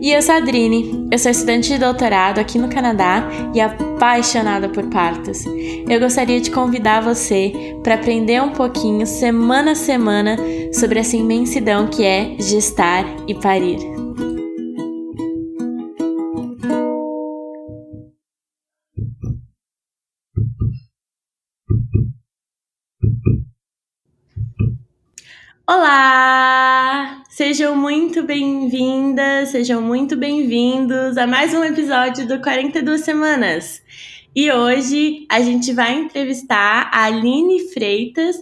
E eu sou a Adrine, eu sou estudante de doutorado aqui no Canadá e apaixonada por partos. Eu gostaria de convidar você para aprender um pouquinho, semana a semana, sobre essa imensidão que é gestar e parir. Olá! Sejam muito bem-vindas, sejam muito bem-vindos a mais um episódio do 42 Semanas. E hoje a gente vai entrevistar a Aline Freitas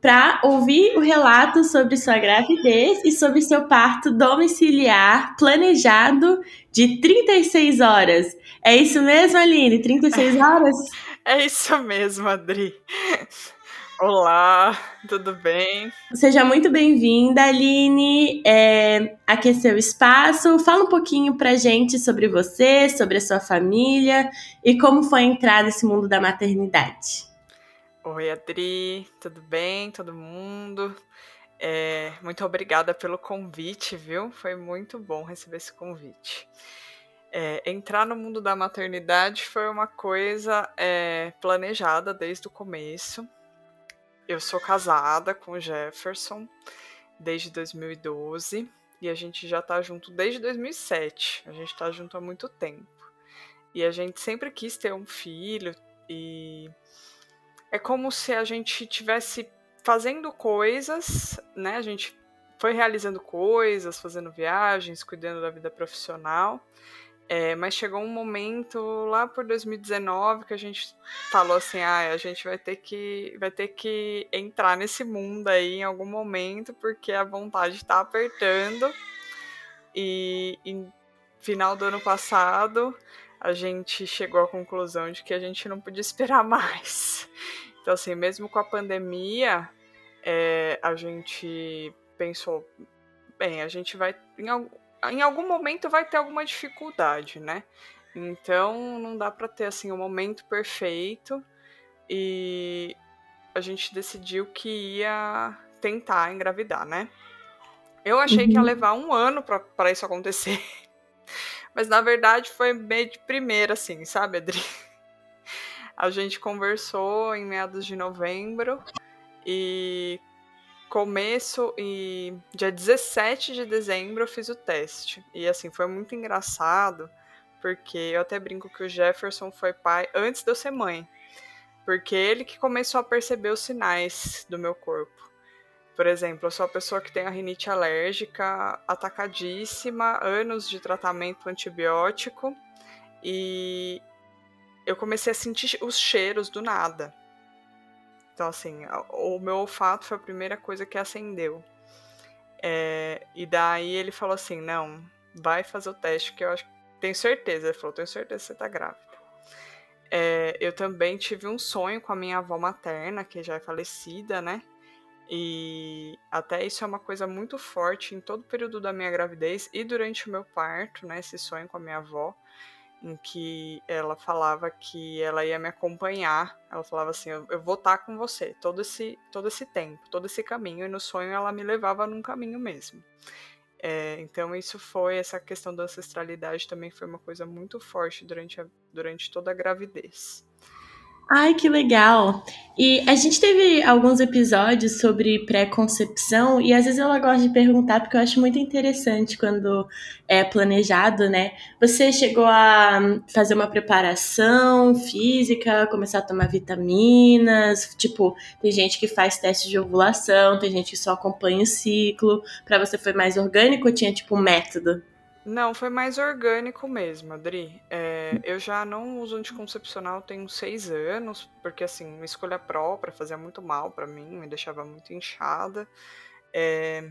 para ouvir o relato sobre sua gravidez e sobre seu parto domiciliar planejado de 36 horas. É isso mesmo, Aline? 36 horas? É isso mesmo, Adri. Olá, tudo bem? Seja muito bem-vinda, Aline. É, aqui é seu espaço. Fala um pouquinho pra gente sobre você, sobre a sua família e como foi entrar nesse mundo da maternidade. Oi, Adri, tudo bem, todo mundo? É, muito obrigada pelo convite, viu? Foi muito bom receber esse convite. É, entrar no mundo da maternidade foi uma coisa é, planejada desde o começo. Eu sou casada com o Jefferson desde 2012 e a gente já tá junto desde 2007. A gente tá junto há muito tempo. E a gente sempre quis ter um filho e é como se a gente tivesse fazendo coisas, né? A gente foi realizando coisas, fazendo viagens, cuidando da vida profissional. É, mas chegou um momento lá por 2019 que a gente falou assim, ah, a gente vai ter que vai ter que entrar nesse mundo aí em algum momento porque a vontade está apertando. E em final do ano passado a gente chegou à conclusão de que a gente não podia esperar mais. Então assim, mesmo com a pandemia, é, a gente pensou, bem, a gente vai em algum em algum momento vai ter alguma dificuldade, né? Então não dá para ter assim o um momento perfeito e a gente decidiu que ia tentar engravidar, né? Eu achei uhum. que ia uhum. levar um ano para isso acontecer. Mas na verdade foi meio de primeira, assim, sabe, Adri? A gente conversou em meados de novembro e começo e dia 17 de dezembro eu fiz o teste. E assim, foi muito engraçado, porque eu até brinco que o Jefferson foi pai antes de eu ser mãe. Porque ele que começou a perceber os sinais do meu corpo. Por exemplo, eu sou a pessoa que tem a rinite alérgica atacadíssima, anos de tratamento antibiótico, e eu comecei a sentir os cheiros do nada. Então, assim, o meu olfato foi a primeira coisa que acendeu. É, e daí ele falou assim: não, vai fazer o teste, que eu acho tenho certeza. Ele falou: tenho certeza que você tá grávida. É, eu também tive um sonho com a minha avó materna, que já é falecida, né? E até isso é uma coisa muito forte em todo o período da minha gravidez e durante o meu parto, né? Esse sonho com a minha avó em que ela falava que ela ia me acompanhar. Ela falava assim: eu, eu vou estar com você todo esse, todo esse tempo, todo esse caminho. E no sonho ela me levava num caminho mesmo. É, então isso foi essa questão da ancestralidade também foi uma coisa muito forte durante, a, durante toda a gravidez. Ai, que legal! E a gente teve alguns episódios sobre pré-concepção e às vezes eu gosto de perguntar porque eu acho muito interessante quando é planejado, né? Você chegou a fazer uma preparação física, começar a tomar vitaminas, tipo, tem gente que faz teste de ovulação, tem gente que só acompanha o ciclo. Para você foi mais orgânico ou tinha tipo um método? Não, foi mais orgânico mesmo, Adri. É, eu já não uso anticoncepcional tem uns seis anos, porque assim, escolha própria fazia muito mal para mim, me deixava muito inchada. É,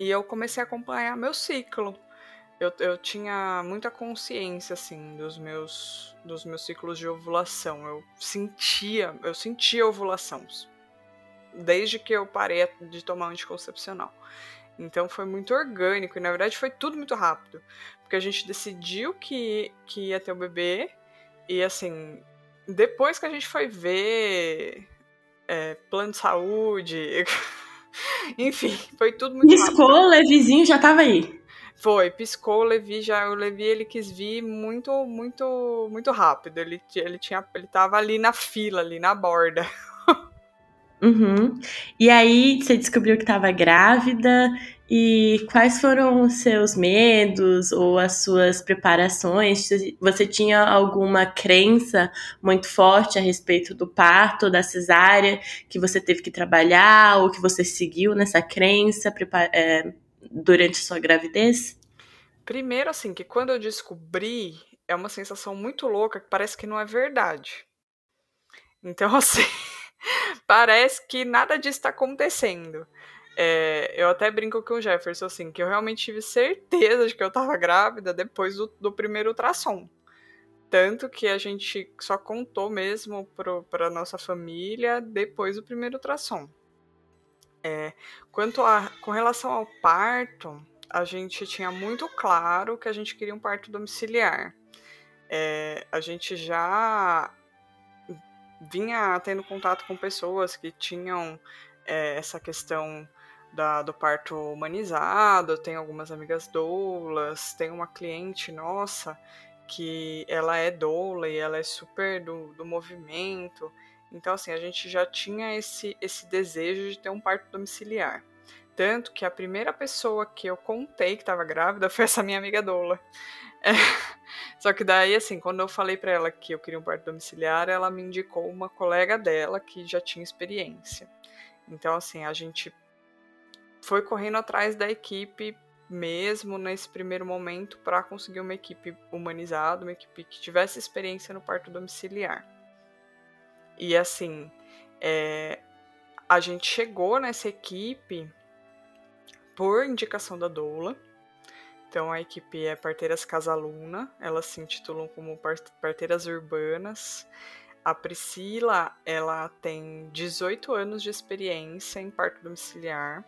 e eu comecei a acompanhar meu ciclo. Eu, eu tinha muita consciência, assim, dos meus, dos meus ciclos de ovulação. Eu sentia, eu sentia ovulação. Desde que eu parei de tomar anticoncepcional. Então foi muito orgânico e na verdade foi tudo muito rápido. Porque a gente decidiu que, que ia ter o bebê e assim, depois que a gente foi ver é, plano de saúde, enfim, foi tudo muito Escola, vizinho já tava aí. Foi, piscou, o Levi já, o Levi ele quis vir muito, muito, muito rápido. Ele, ele tinha, ele tava ali na fila, ali na borda. Uhum. E aí você descobriu que estava grávida e quais foram os seus medos ou as suas preparações? Você tinha alguma crença muito forte a respeito do parto, da cesárea, que você teve que trabalhar ou que você seguiu nessa crença é, durante sua gravidez? Primeiro, assim, que quando eu descobri, é uma sensação muito louca que parece que não é verdade. Então, assim, parece que nada disso está acontecendo. É, eu até brinco com o Jefferson, assim, que eu realmente tive certeza de que eu estava grávida depois do, do, primeiro ultrassom. Tanto que a gente só contou mesmo para nossa família depois do primeiro ultrassom. É, quanto a, com relação ao parto, a gente tinha muito claro que a gente queria um parto domiciliar. É, a gente já vinha tendo contato com pessoas que tinham é, essa questão da, do parto humanizado, tem algumas amigas doulas, tem uma cliente nossa que ela é doula e ela é super do, do movimento. Então, assim, a gente já tinha esse, esse desejo de ter um parto domiciliar. Tanto que a primeira pessoa que eu contei que estava grávida foi essa minha amiga doula. É. Só que daí, assim, quando eu falei para ela que eu queria um parto domiciliar, ela me indicou uma colega dela que já tinha experiência. Então, assim, a gente foi correndo atrás da equipe mesmo nesse primeiro momento para conseguir uma equipe humanizada, uma equipe que tivesse experiência no parto domiciliar. E assim, é, a gente chegou nessa equipe por indicação da doula. Então a equipe é Parteiras Casaluna, elas se intitulam como Parteiras Urbanas. A Priscila, ela tem 18 anos de experiência em parto domiciliar.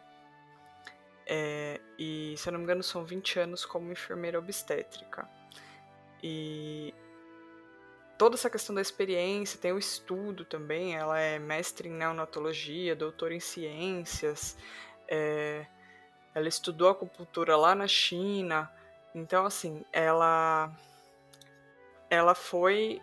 É, e, se eu não me engano, são 20 anos como enfermeira obstétrica. E toda essa questão da experiência, tem o estudo também, ela é mestre em neonatologia, doutora em ciências, é, ela estudou acupuntura lá na China, então assim, ela ela foi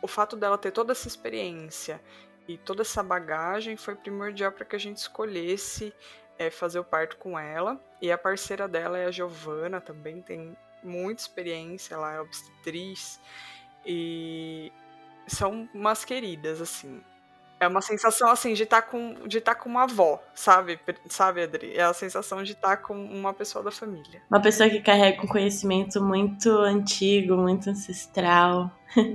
o fato dela ter toda essa experiência e toda essa bagagem foi primordial para que a gente escolhesse é, fazer o parto com ela. E a parceira dela é a Giovana, também tem muita experiência, ela é obstetriz. E são umas queridas, assim. É uma sensação assim de estar tá com de estar tá com uma avó, sabe? Sabe, Adri? É a sensação de estar tá com uma pessoa da família. Uma pessoa que carrega um conhecimento muito antigo, muito ancestral.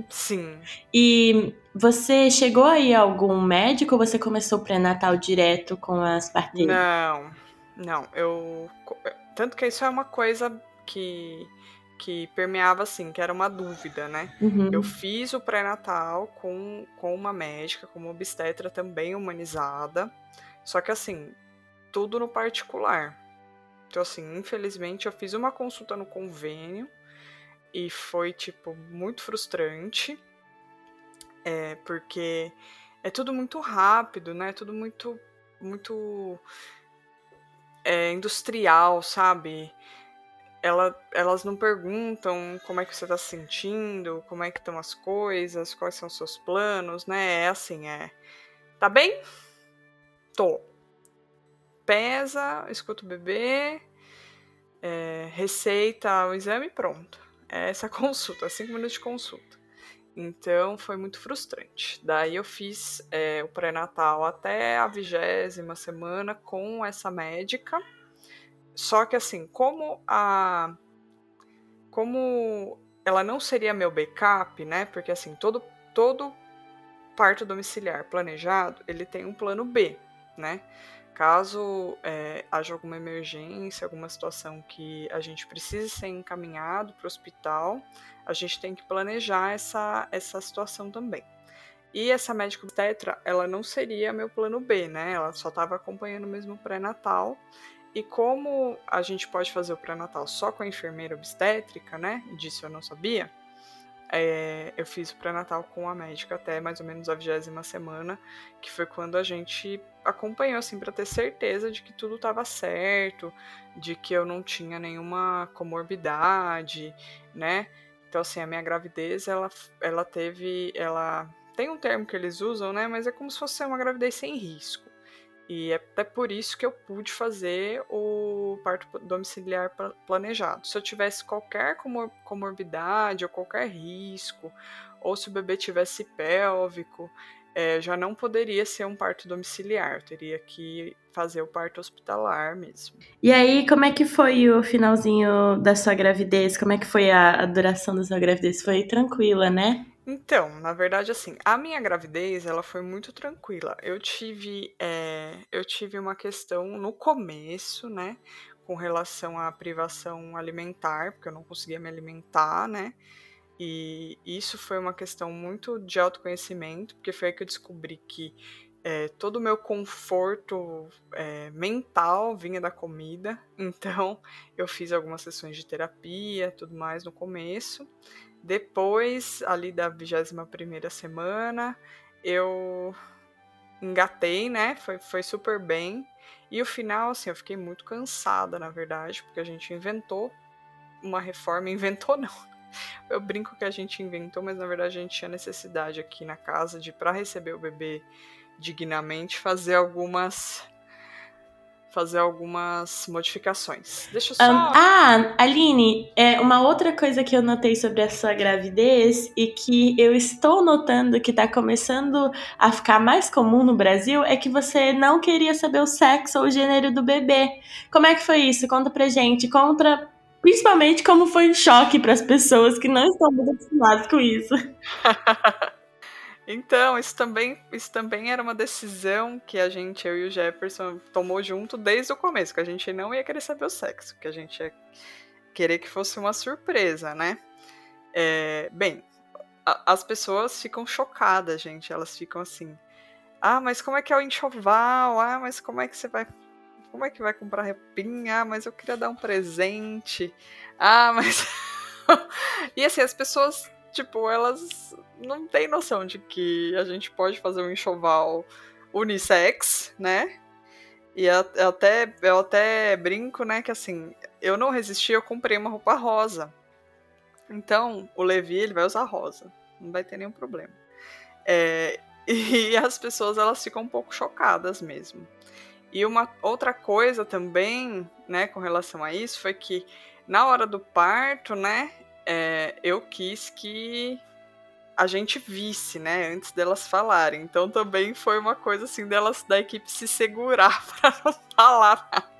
Sim. e você chegou aí a algum médico ou você começou o pré-natal direto com as parteiras? Não. Não, eu tanto que isso é uma coisa que que permeava assim, que era uma dúvida, né? Uhum. Eu fiz o pré-natal com, com uma médica, com uma obstetra também humanizada, só que assim, tudo no particular. Então, assim, infelizmente eu fiz uma consulta no convênio e foi, tipo, muito frustrante, é, porque é tudo muito rápido, né? Tudo muito, muito é, industrial, sabe? Ela, elas não perguntam como é que você está se sentindo, como é que estão as coisas, quais são os seus planos, né? É assim, é. Tá bem? Tô. Pesa, escuta o bebê, é, receita o exame pronto. É essa consulta, cinco minutos de consulta. Então foi muito frustrante. Daí eu fiz é, o pré-natal até a vigésima semana com essa médica só que assim, como a como ela não seria meu backup, né? Porque assim, todo todo parto domiciliar planejado, ele tem um plano B, né? Caso é, haja alguma emergência, alguma situação que a gente precise ser encaminhado para o hospital, a gente tem que planejar essa, essa situação também. E essa médica obstetra, ela não seria meu plano B, né? Ela só estava acompanhando mesmo o pré-natal e como a gente pode fazer o pré-natal só com a enfermeira obstétrica, né? Disso eu não sabia. é, eu fiz o pré-natal com a médica até mais ou menos a vigésima semana, que foi quando a gente acompanhou, assim, para ter certeza de que tudo estava certo, de que eu não tinha nenhuma comorbidade, né? Então, assim, a minha gravidez, ela, ela teve, ela tem um termo que eles usam, né? Mas é como se fosse uma gravidez sem risco. E é até por isso que eu pude fazer o parto domiciliar planejado. Se eu tivesse qualquer comorbidade ou qualquer risco, ou se o bebê tivesse pélvico, é, já não poderia ser um parto domiciliar, teria que fazer o parto hospitalar mesmo. E aí, como é que foi o finalzinho da sua gravidez? Como é que foi a, a duração da sua gravidez? Foi tranquila, né? Então, na verdade, assim, a minha gravidez, ela foi muito tranquila. Eu tive, é, eu tive uma questão no começo, né, com relação à privação alimentar, porque eu não conseguia me alimentar, né, e isso foi uma questão muito de autoconhecimento, porque foi aí que eu descobri que é, todo o meu conforto é, mental vinha da comida. Então, eu fiz algumas sessões de terapia, tudo mais no começo. Depois, ali da 21 semana, eu engatei, né? Foi, foi super bem. E o final, assim, eu fiquei muito cansada, na verdade, porque a gente inventou uma reforma. Inventou, não. Eu brinco que a gente inventou, mas na verdade a gente tinha necessidade aqui na casa de, para receber o bebê dignamente, fazer algumas fazer algumas modificações. Deixa eu só. Um, ah, Aline, é uma outra coisa que eu notei sobre a sua gravidez e que eu estou notando que está começando a ficar mais comum no Brasil é que você não queria saber o sexo ou o gênero do bebê. Como é que foi isso? Conta pra gente. Conta principalmente como foi um choque para as pessoas que não estão muito acostumadas com isso. Então, isso também, isso também era uma decisão que a gente, eu e o Jefferson, tomou junto desde o começo, que a gente não ia querer saber o sexo, que a gente ia querer que fosse uma surpresa, né? É, bem, a, as pessoas ficam chocadas, gente, elas ficam assim, ah, mas como é que é o enxoval? Ah, mas como é que você vai como é que vai comprar repinha? Ah, mas eu queria dar um presente. Ah, mas. e assim, as pessoas tipo, elas não têm noção de que a gente pode fazer um enxoval unissex, né? E eu até, eu até brinco, né, que assim, eu não resisti, eu comprei uma roupa rosa. Então, o Levi, ele vai usar rosa. Não vai ter nenhum problema. É, e as pessoas, elas ficam um pouco chocadas mesmo. E uma outra coisa também, né, com relação a isso, foi que na hora do parto, né, é, eu quis que a gente visse, né, antes delas falarem. Então também foi uma coisa assim delas da equipe se segurar para não falar nada.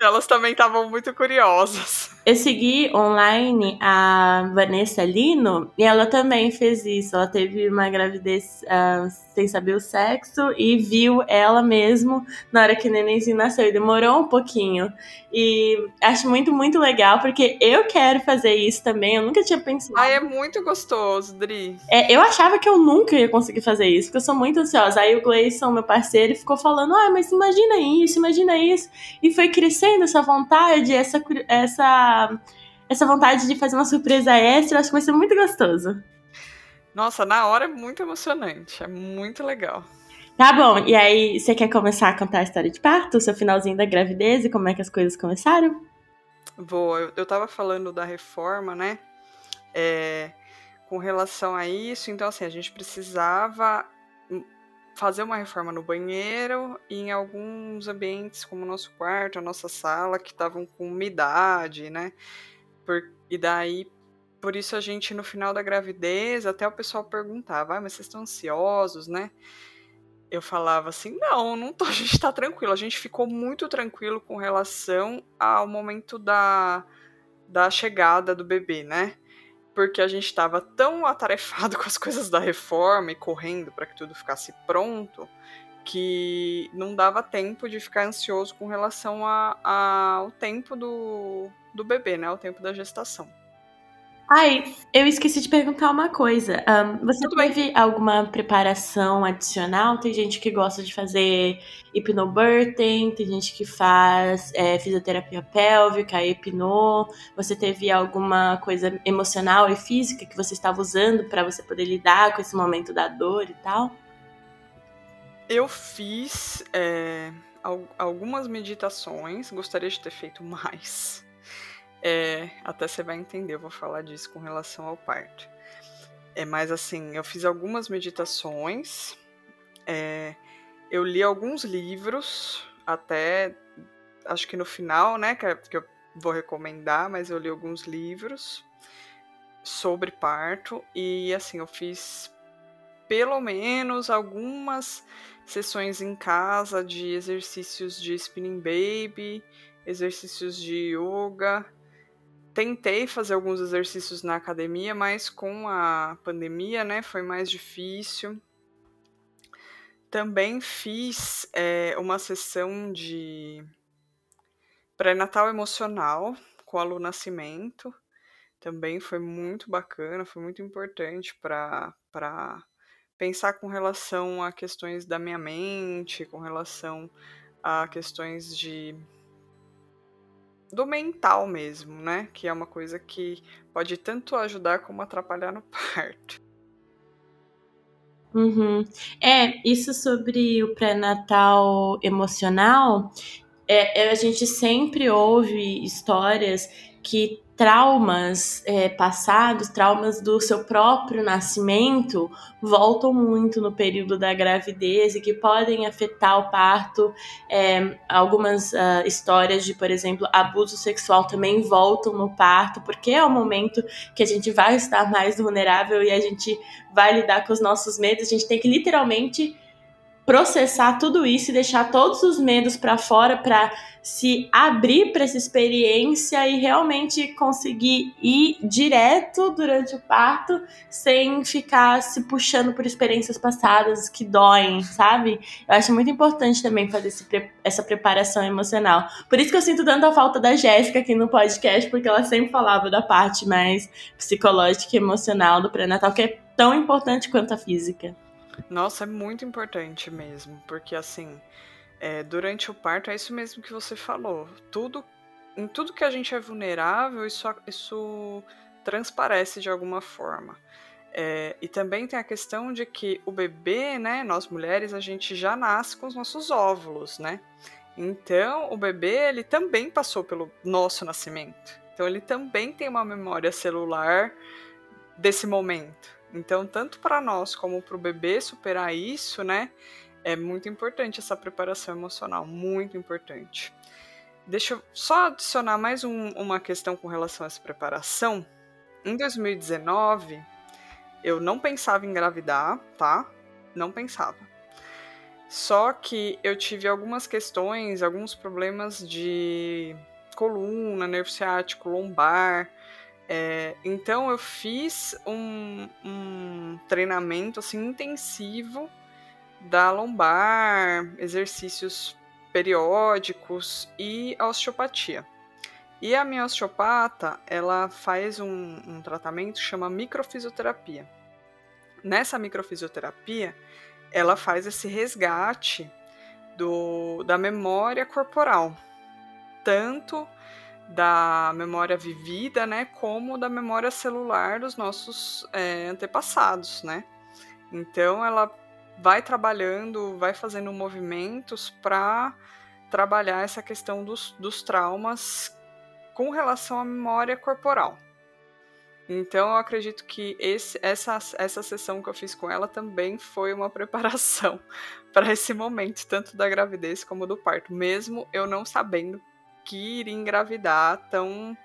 Elas também estavam muito curiosas. Eu segui online a Vanessa Lino e ela também fez isso. Ela teve uma gravidez uh, sem saber o sexo e viu ela mesmo na hora que o nenenzinho nasceu. E demorou um pouquinho. E acho muito, muito legal, porque eu quero fazer isso também. Eu nunca tinha pensado. Ah, é muito gostoso, Dri. É, eu achava que eu nunca ia conseguir fazer isso, porque eu sou muito ansiosa. Aí o Gleison, meu parceiro, ficou falando: ah, mas imagina isso, imagina isso. E foi crescendo essa vontade, essa. essa essa, vontade de fazer uma surpresa extra, acho que vai ser muito gostoso. Nossa, na hora é muito emocionante, é muito legal. Tá bom, e aí você quer começar a contar a história de parto, o seu finalzinho da gravidez e como é que as coisas começaram? Vou, eu, eu tava falando da reforma, né? É, com relação a isso, então assim, a gente precisava fazer uma reforma no banheiro e em alguns ambientes, como o nosso quarto, a nossa sala, que estavam com umidade, né? Por, e daí, por isso a gente, no final da gravidez, até o pessoal perguntava, ah, mas vocês estão ansiosos, né? Eu falava assim, não, não tô, a gente tá tranquilo. A gente ficou muito tranquilo com relação ao momento da, da chegada do bebê, né? Porque a gente estava tão atarefado com as coisas da reforma e correndo para que tudo ficasse pronto que não dava tempo de ficar ansioso com relação ao tempo do, do bebê, né? Ao tempo da gestação. Ai, eu esqueci de perguntar uma coisa. Um, você Tudo teve bem. alguma preparação adicional? Tem gente que gosta de fazer hipnobirthing, tem gente que faz é, fisioterapia pélvica, hipno. Você teve alguma coisa emocional e física que você estava usando para você poder lidar com esse momento da dor e tal? Eu fiz é, algumas meditações, gostaria de ter feito mais. É, até você vai entender, eu vou falar disso com relação ao parto. É, mas assim, eu fiz algumas meditações, é, eu li alguns livros, até acho que no final, né, que, que eu vou recomendar, mas eu li alguns livros sobre parto e assim, eu fiz pelo menos algumas sessões em casa de exercícios de spinning baby, exercícios de yoga tentei fazer alguns exercícios na academia, mas com a pandemia, né, foi mais difícil. Também fiz é, uma sessão de pré-natal emocional com a Lu Nascimento. Também foi muito bacana, foi muito importante para pensar com relação a questões da minha mente, com relação a questões de do mental mesmo, né? Que é uma coisa que pode tanto ajudar como atrapalhar no parto. Uhum. É, isso sobre o pré-natal emocional, é, é, a gente sempre ouve histórias que traumas é, passados, traumas do seu próprio nascimento, voltam muito no período da gravidez e que podem afetar o parto. É, algumas uh, histórias de, por exemplo, abuso sexual também voltam no parto, porque é o momento que a gente vai estar mais vulnerável e a gente vai lidar com os nossos medos. A gente tem que literalmente processar tudo isso e deixar todos os medos para fora para se abrir para essa experiência e realmente conseguir ir direto durante o parto sem ficar se puxando por experiências passadas que doem, sabe? Eu acho muito importante também fazer essa preparação emocional. Por isso que eu sinto tanta falta da Jéssica aqui no podcast, porque ela sempre falava da parte mais psicológica e emocional do pré-natal, que é tão importante quanto a física. Nossa, é muito importante mesmo, porque assim, é, durante o parto é isso mesmo que você falou. Tudo, em tudo que a gente é vulnerável, isso, isso transparece de alguma forma. É, e também tem a questão de que o bebê, né, nós mulheres, a gente já nasce com os nossos óvulos, né? Então, o bebê, ele também passou pelo nosso nascimento. Então, ele também tem uma memória celular desse momento. Então, tanto para nós como para o bebê superar isso, né, é muito importante essa preparação emocional, muito importante. Deixa eu só adicionar mais um, uma questão com relação a essa preparação. Em 2019, eu não pensava em engravidar, tá? Não pensava. Só que eu tive algumas questões, alguns problemas de coluna, nervo ciático, lombar, é, então eu fiz um, um treinamento assim intensivo da lombar, exercícios periódicos e osteopatia. E a minha osteopata, ela faz um, um tratamento que chama microfisioterapia. Nessa microfisioterapia, ela faz esse resgate do, da memória corporal, tanto da memória vivida, né, como da memória celular dos nossos é, antepassados, né? Então ela vai trabalhando, vai fazendo movimentos para trabalhar essa questão dos, dos traumas com relação à memória corporal. Então eu acredito que esse, essa, essa sessão que eu fiz com ela também foi uma preparação para esse momento, tanto da gravidez como do parto, mesmo eu não sabendo que iria engravidar tão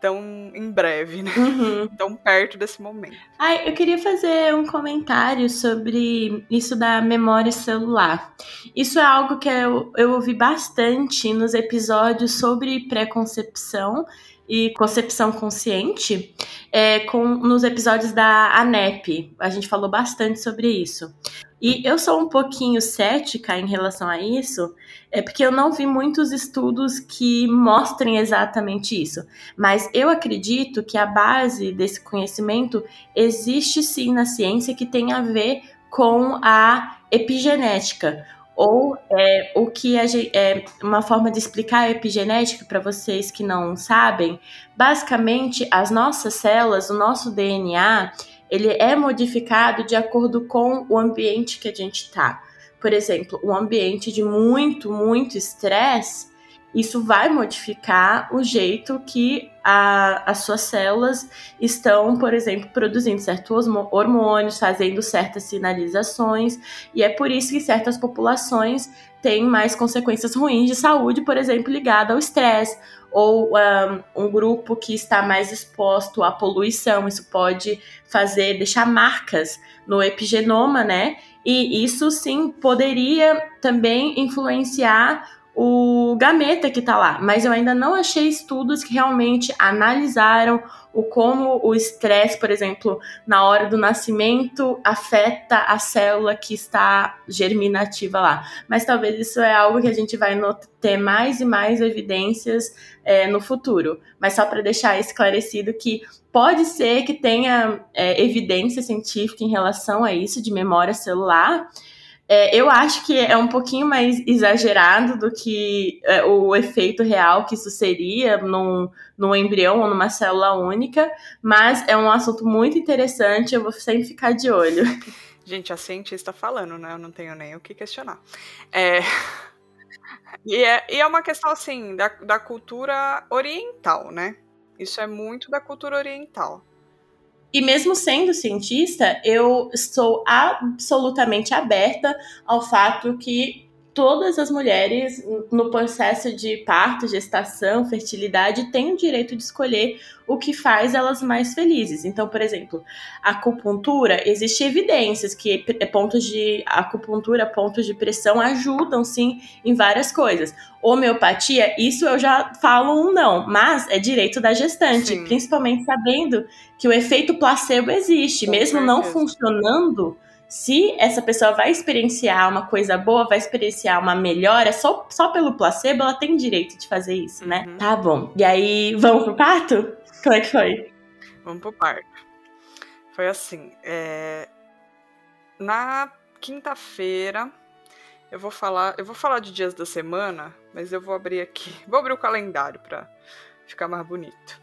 tão em breve, né? Uhum. tão perto desse momento. Ai, eu queria fazer um comentário sobre isso da memória celular. Isso é algo que eu, eu ouvi bastante nos episódios sobre pré-concepção e concepção consciente, é, com, nos episódios da ANEP. A gente falou bastante sobre isso. E eu sou um pouquinho cética em relação a isso, é porque eu não vi muitos estudos que mostrem exatamente isso. Mas eu acredito que a base desse conhecimento existe sim na ciência que tem a ver com a epigenética. Ou é, o que a é uma forma de explicar a epigenética para vocês que não sabem, basicamente as nossas células, o nosso DNA, ele é modificado de acordo com o ambiente que a gente está. Por exemplo, um ambiente de muito, muito estresse, isso vai modificar o jeito que a, as suas células estão, por exemplo, produzindo certos hormônios, fazendo certas sinalizações, e é por isso que certas populações têm mais consequências ruins de saúde, por exemplo, ligada ao estresse, ou um, um, grupo que está mais exposto à poluição. Isso pode fazer, deixar marcas no epigenoma, né? E isso sim poderia também influenciar o gameta que está lá, mas eu ainda não achei estudos que realmente analisaram o como o estresse, por exemplo, na hora do nascimento afeta a célula que está germinativa lá. Mas talvez isso é algo que a gente vai ter mais e mais evidências é, no futuro. Mas só para deixar esclarecido que pode ser que tenha é, evidência científica em relação a isso de memória celular. É, eu acho que é um pouquinho mais exagerado do que é, o efeito real que isso seria num, num embrião ou numa célula única, mas é um assunto muito interessante, eu vou sempre ficar de olho. Gente, a cientista falando, né? Eu não tenho nem o que questionar. É... E, é, e é uma questão, assim, da, da cultura oriental, né? Isso é muito da cultura oriental. E mesmo sendo cientista, eu estou absolutamente aberta ao fato que todas as mulheres no processo de parto, gestação, fertilidade têm o direito de escolher o que faz elas mais felizes. Então, por exemplo, a acupuntura, existe evidências que pontos de acupuntura, pontos de pressão ajudam sim em várias coisas. Homeopatia, isso eu já falo um não, mas é direito da gestante, sim. principalmente sabendo que o efeito placebo existe, Com mesmo certeza. não funcionando se essa pessoa vai experienciar uma coisa boa, vai experienciar uma melhora, só, só pelo placebo, ela tem direito de fazer isso, né? Uhum. Tá bom. E aí, vamos pro parto? Como é que foi? Vamos pro parto. Foi assim, é... na quinta-feira, eu vou falar, eu vou falar de dias da semana, mas eu vou abrir aqui, vou abrir o calendário para ficar mais bonito.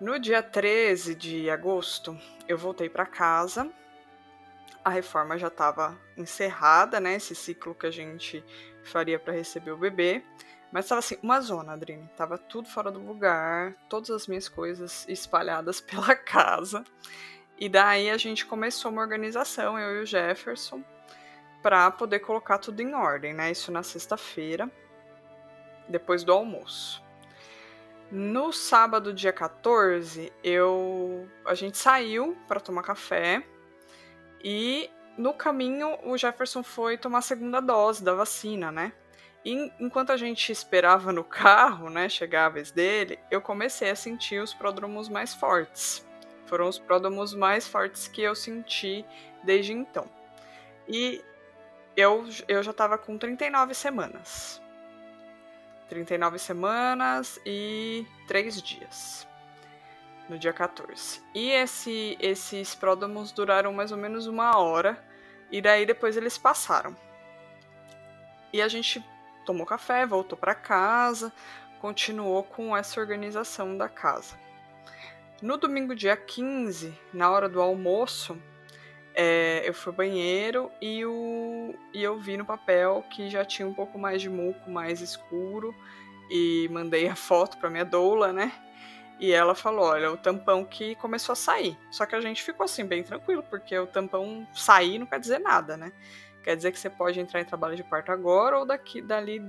No dia 13 de agosto, eu voltei para casa a reforma já estava encerrada, né? Esse ciclo que a gente faria para receber o bebê. Mas estava assim, uma zona, Adrine. Tava tudo fora do lugar, todas as minhas coisas espalhadas pela casa. E daí a gente começou uma organização, eu e o Jefferson, para poder colocar tudo em ordem, né? Isso na sexta-feira, depois do almoço. No sábado, dia 14, eu a gente saiu para tomar café e no caminho, o Jefferson foi tomar a segunda dose da vacina, né? E enquanto a gente esperava no carro, né, chegar a vez dele, eu comecei a sentir os pródromos mais fortes. Foram os pródromos mais fortes que eu senti desde então. E eu, eu já estava com 39 semanas. 39 semanas e 3 dias no dia 14. E esse, esses pródomos duraram mais ou menos uma hora, e daí depois eles passaram. E a gente tomou café, voltou para casa, continuou com essa organização da casa. No domingo, dia 15, na hora do almoço, é, eu fui ao banheiro e, o, e eu vi no papel que já tinha um pouco mais de muco mais escuro e mandei a foto para minha doula, né? E ela falou: olha, o tampão que começou a sair. Só que a gente ficou assim, bem tranquilo, porque o tampão sair não quer dizer nada, né? Quer dizer que você pode entrar em trabalho de parto agora ou daqui dali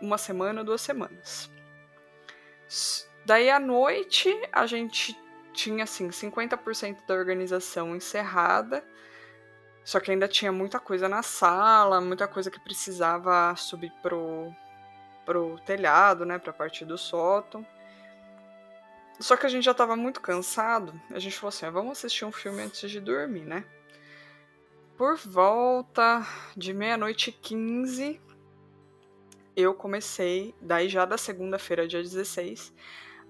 uma semana, duas semanas. Daí à noite a gente tinha assim 50% da organização encerrada. Só que ainda tinha muita coisa na sala, muita coisa que precisava subir pro, pro telhado, né, pra parte do sótão. Só que a gente já tava muito cansado. A gente falou assim: ah, vamos assistir um filme antes de dormir, né? por volta de meia-noite e 15, eu comecei, daí já da segunda-feira, dia 16,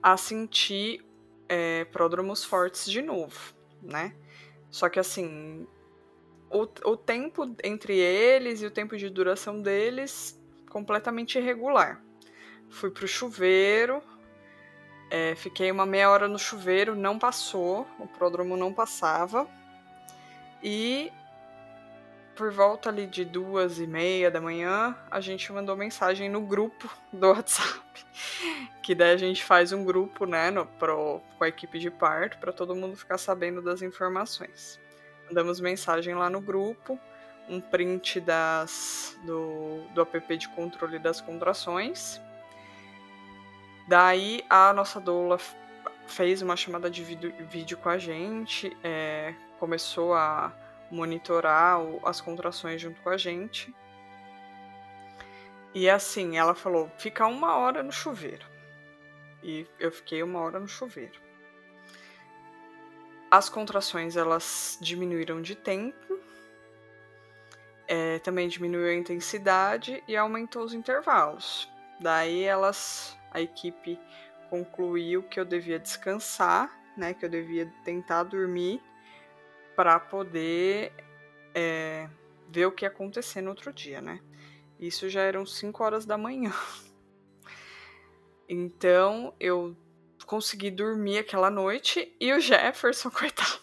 a sentir é, pródromos fortes de novo, né? Só que assim, o, o tempo entre eles e o tempo de duração deles completamente irregular. Fui pro chuveiro, é, fiquei uma meia hora no chuveiro, não passou, o pródromo não passava. E por volta ali de duas e meia da manhã, a gente mandou mensagem no grupo do WhatsApp. Que daí a gente faz um grupo, né, no, pro, com a equipe de parto, para todo mundo ficar sabendo das informações. Mandamos mensagem lá no grupo, um print das, do, do app de controle das contrações. Daí a nossa doula fez uma chamada de vídeo, com a gente, é, começou a monitorar as contrações junto com a gente. E assim, ela falou: fica uma hora no chuveiro. E eu fiquei uma hora no chuveiro. As contrações elas diminuíram de tempo, é, também diminuiu a intensidade e aumentou os intervalos. Daí elas, a equipe concluiu que eu devia descansar, né, que eu devia tentar dormir para poder é, ver o que ia acontecer no outro dia, né? Isso já eram 5 horas da manhã. Então eu consegui dormir aquela noite e o Jefferson, coitado,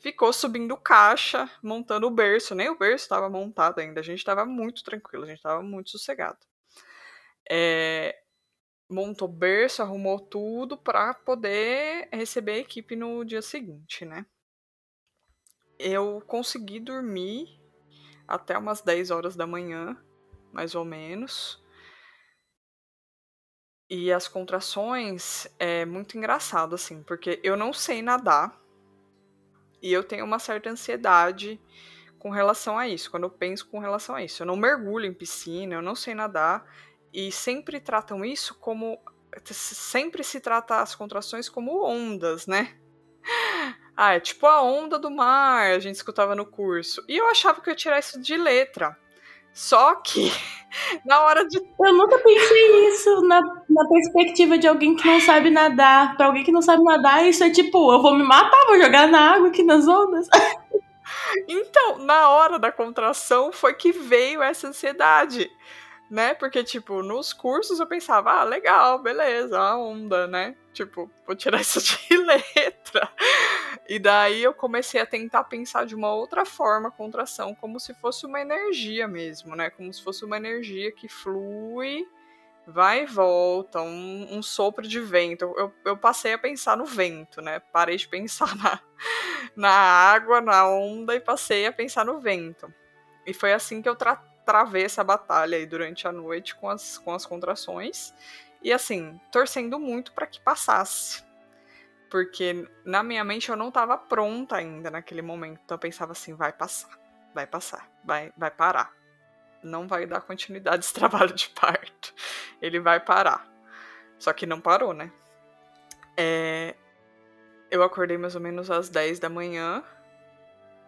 ficou subindo caixa, montando o berço. Nem o berço estava montado ainda, a gente estava muito tranquilo, a gente estava muito sossegado. É, montou berço, arrumou tudo para poder receber a equipe no dia seguinte, né? Eu consegui dormir até umas 10 horas da manhã, mais ou menos. E as contrações é muito engraçado, assim, porque eu não sei nadar e eu tenho uma certa ansiedade com relação a isso, quando eu penso com relação a isso. Eu não mergulho em piscina, eu não sei nadar e sempre tratam isso como. Sempre se trata as contrações como ondas, né? Ah, é tipo a onda do mar, a gente escutava no curso. E eu achava que eu ia tirar isso de letra. Só que, na hora de. Eu nunca pensei nisso na, na perspectiva de alguém que não sabe nadar. Pra alguém que não sabe nadar, isso é tipo, eu vou me matar, vou jogar na água aqui nas ondas. Então, na hora da contração foi que veio essa ansiedade né? Porque, tipo, nos cursos eu pensava, ah, legal, beleza, a onda, né? Tipo, vou tirar isso de letra. E daí eu comecei a tentar pensar de uma outra forma a contração, como se fosse uma energia mesmo, né? Como se fosse uma energia que flui, vai e volta, um, um sopro de vento. Eu, eu passei a pensar no vento, né? Parei de pensar na, na água, na onda e passei a pensar no vento. E foi assim que eu tratei travei essa batalha aí durante a noite com as, com as contrações. E assim, torcendo muito para que passasse. Porque na minha mente eu não estava pronta ainda naquele momento. Então eu pensava assim, vai passar, vai passar, vai, vai parar. Não vai dar continuidade esse trabalho de parto. Ele vai parar. Só que não parou, né? É... Eu acordei mais ou menos às 10 da manhã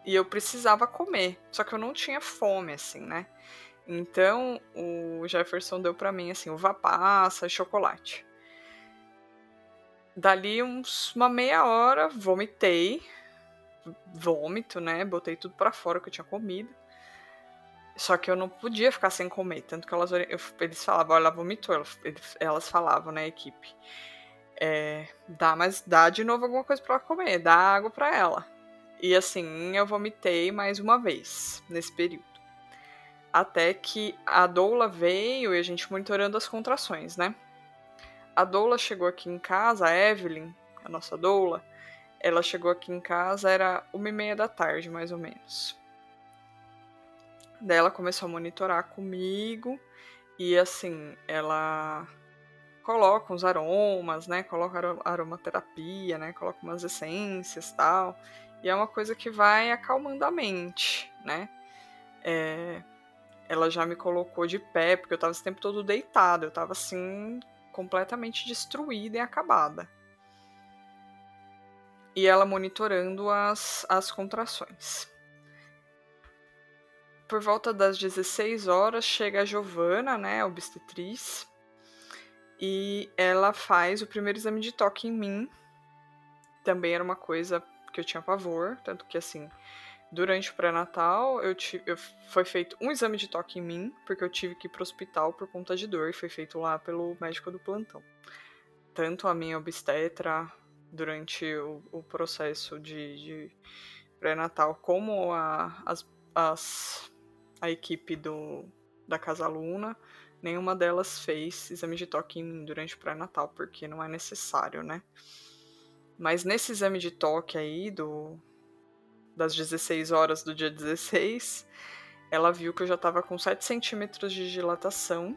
e eu precisava comer. Só que eu não tinha fome, assim, né? Então o Jefferson deu para mim, assim, uva passa e chocolate. Dali uns, uma meia hora, vomitei. Vômito, né? Botei tudo para fora que eu tinha comido. Só que eu não podia ficar sem comer. Tanto que elas, eu, eles falavam, ela vomitou. Elas falavam, né, equipe. É, dá, mas dá de novo alguma coisa para ela comer. Dá água para ela. E assim, eu vomitei mais uma vez nesse período. Até que a doula veio e a gente monitorando as contrações, né? A doula chegou aqui em casa, a Evelyn, a nossa doula, ela chegou aqui em casa, era uma e meia da tarde, mais ou menos. Daí ela começou a monitorar comigo e assim, ela coloca uns aromas, né? Coloca aromaterapia, né? Coloca umas essências tal. E é uma coisa que vai acalmando a mente, né? É, ela já me colocou de pé, porque eu tava esse tempo todo deitada, eu tava assim, completamente destruída e acabada. E ela monitorando as, as contrações. por volta das 16 horas, chega a Giovana, né, a obstetriz, e ela faz o primeiro exame de toque em mim. Também era uma coisa que eu tinha pavor, tanto que assim, durante o pré-natal, eu, eu foi feito um exame de toque em mim, porque eu tive que ir pro hospital por conta de dor, e foi feito lá pelo médico do plantão. Tanto a minha obstetra durante o, o processo de, de pré-natal, como a, as, as, a equipe do, da Casa Luna, nenhuma delas fez exame de toque em mim durante o pré-natal, porque não é necessário, né? Mas nesse exame de toque aí, do, das 16 horas do dia 16, ela viu que eu já estava com 7 centímetros de dilatação,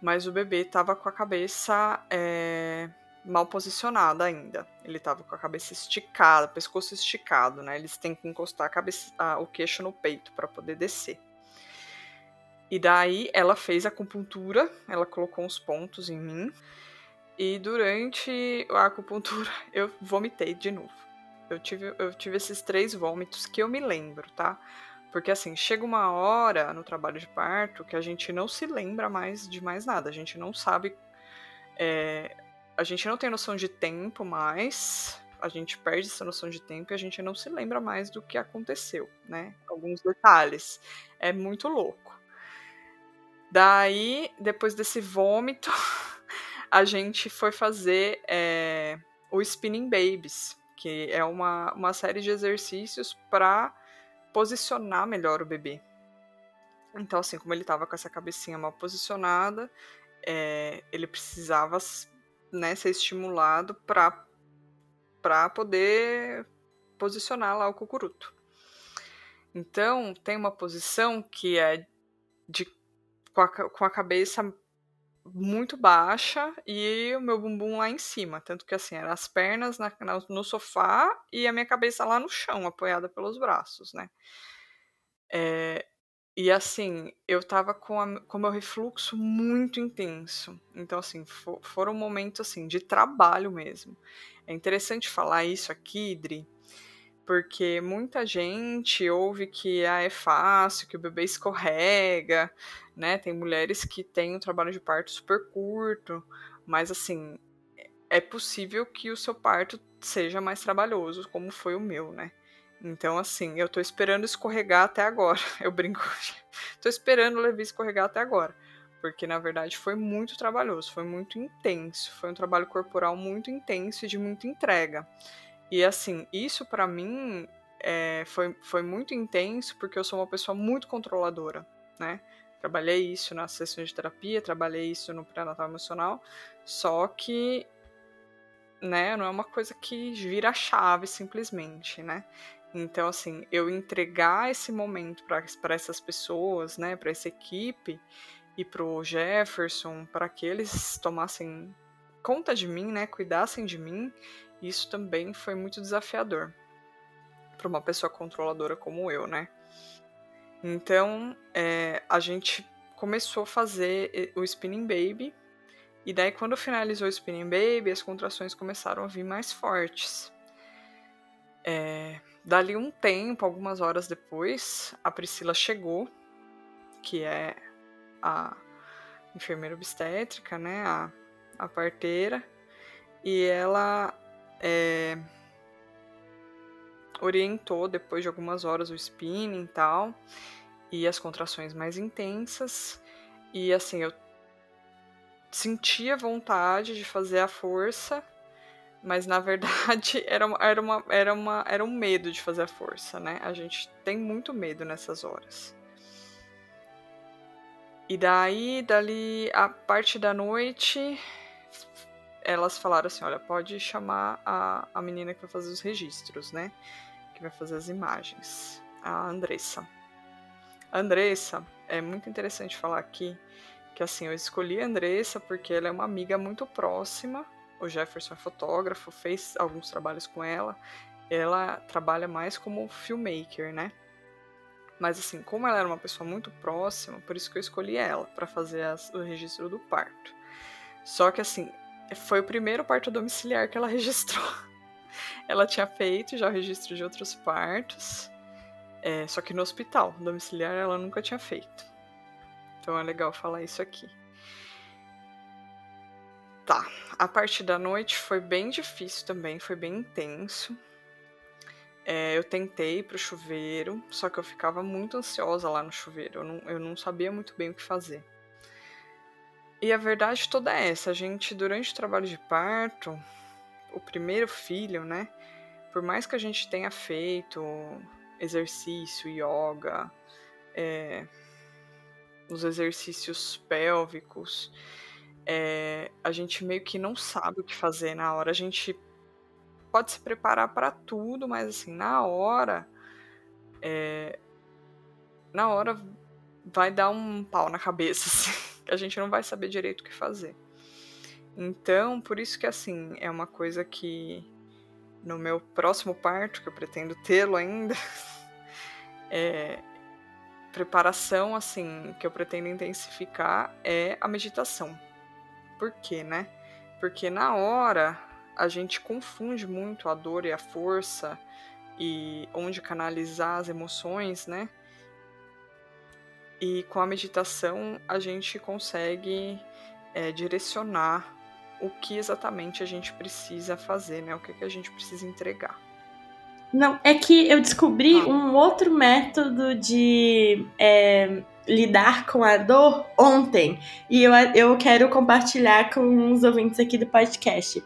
mas o bebê estava com a cabeça é, mal posicionada ainda. Ele estava com a cabeça esticada, pescoço esticado, né? Eles têm que encostar a cabeça, a, o queixo no peito para poder descer. E daí ela fez a acupuntura, ela colocou uns pontos em mim. E durante a acupuntura eu vomitei de novo. Eu tive, eu tive esses três vômitos que eu me lembro, tá? Porque assim, chega uma hora no trabalho de parto que a gente não se lembra mais de mais nada. A gente não sabe. É, a gente não tem noção de tempo mais. A gente perde essa noção de tempo e a gente não se lembra mais do que aconteceu, né? Alguns detalhes. É muito louco. Daí, depois desse vômito, a gente foi fazer é, o Spinning Babies, que é uma, uma série de exercícios para posicionar melhor o bebê. Então, assim, como ele estava com essa cabecinha mal posicionada, é, ele precisava né, ser estimulado para poder posicionar lá o cucuruto. Então, tem uma posição que é de com a, com a cabeça muito baixa e o meu bumbum lá em cima. Tanto que assim, eram as pernas na, na, no sofá e a minha cabeça lá no chão, apoiada pelos braços, né? É, e assim, eu tava com, a, com meu refluxo muito intenso. Então, assim, for, foram momentos assim, de trabalho mesmo. É interessante falar isso aqui, Dri, porque muita gente ouve que ah, é fácil, que o bebê escorrega, né? Tem mulheres que têm um trabalho de parto super curto, mas assim, é possível que o seu parto seja mais trabalhoso, como foi o meu, né? Então, assim, eu tô esperando escorregar até agora. Eu brinco. tô esperando o Levi escorregar até agora. Porque, na verdade, foi muito trabalhoso, foi muito intenso. Foi um trabalho corporal muito intenso e de muita entrega. E assim, isso para mim é, foi, foi muito intenso porque eu sou uma pessoa muito controladora, né? Trabalhei isso nas sessões de terapia, trabalhei isso no pré-natal emocional, só que, né, não é uma coisa que vira chave simplesmente, né? Então, assim, eu entregar esse momento para essas pessoas, né, para essa equipe e pro Jefferson, para que eles tomassem conta de mim, né, cuidassem de mim, isso também foi muito desafiador para uma pessoa controladora como eu, né? Então, é, a gente começou a fazer o Spinning Baby, e daí quando finalizou o Spinning Baby, as contrações começaram a vir mais fortes. É, dali um tempo, algumas horas depois, a Priscila chegou, que é a enfermeira obstétrica, né, a, a parteira, e ela é, orientou depois de algumas horas o spinning e tal, e as contrações mais intensas. E assim, eu sentia vontade de fazer a força, mas na verdade era, uma, era, uma, era, uma, era um medo de fazer a força, né? A gente tem muito medo nessas horas. E daí, dali, a parte da noite, elas falaram assim: olha, pode chamar a, a menina que vai fazer os registros, né? Que vai fazer as imagens, a Andressa. A Andressa, é muito interessante falar aqui que assim, eu escolhi a Andressa porque ela é uma amiga muito próxima. O Jefferson é fotógrafo, fez alguns trabalhos com ela. Ela trabalha mais como filmmaker, né? Mas assim, como ela era uma pessoa muito próxima, por isso que eu escolhi ela para fazer as, o registro do parto. Só que assim, foi o primeiro parto domiciliar que ela registrou. Ela tinha feito já o registro de outros partos. É, só que no hospital, domiciliar, ela nunca tinha feito. Então é legal falar isso aqui. Tá, a parte da noite foi bem difícil também, foi bem intenso. É, eu tentei ir pro chuveiro, só que eu ficava muito ansiosa lá no chuveiro. Eu não, eu não sabia muito bem o que fazer. E a verdade toda é essa: a gente, durante o trabalho de parto, o primeiro filho, né? Por mais que a gente tenha feito exercício, yoga, é, os exercícios pélvicos, é, a gente meio que não sabe o que fazer na hora. A gente pode se preparar para tudo, mas assim, na hora. É, na hora vai dar um pau na cabeça, assim, a gente não vai saber direito o que fazer. Então, por isso que assim, é uma coisa que no meu próximo parto, que eu pretendo tê-lo ainda, é, preparação assim que eu pretendo intensificar é a meditação. Por quê, né? Porque na hora a gente confunde muito a dor e a força e onde canalizar as emoções, né? E com a meditação a gente consegue é, direcionar o que exatamente a gente precisa fazer, né? O que, que a gente precisa entregar. Não, é que eu descobri um outro método de é, lidar com a dor ontem. E eu, eu quero compartilhar com os ouvintes aqui do podcast.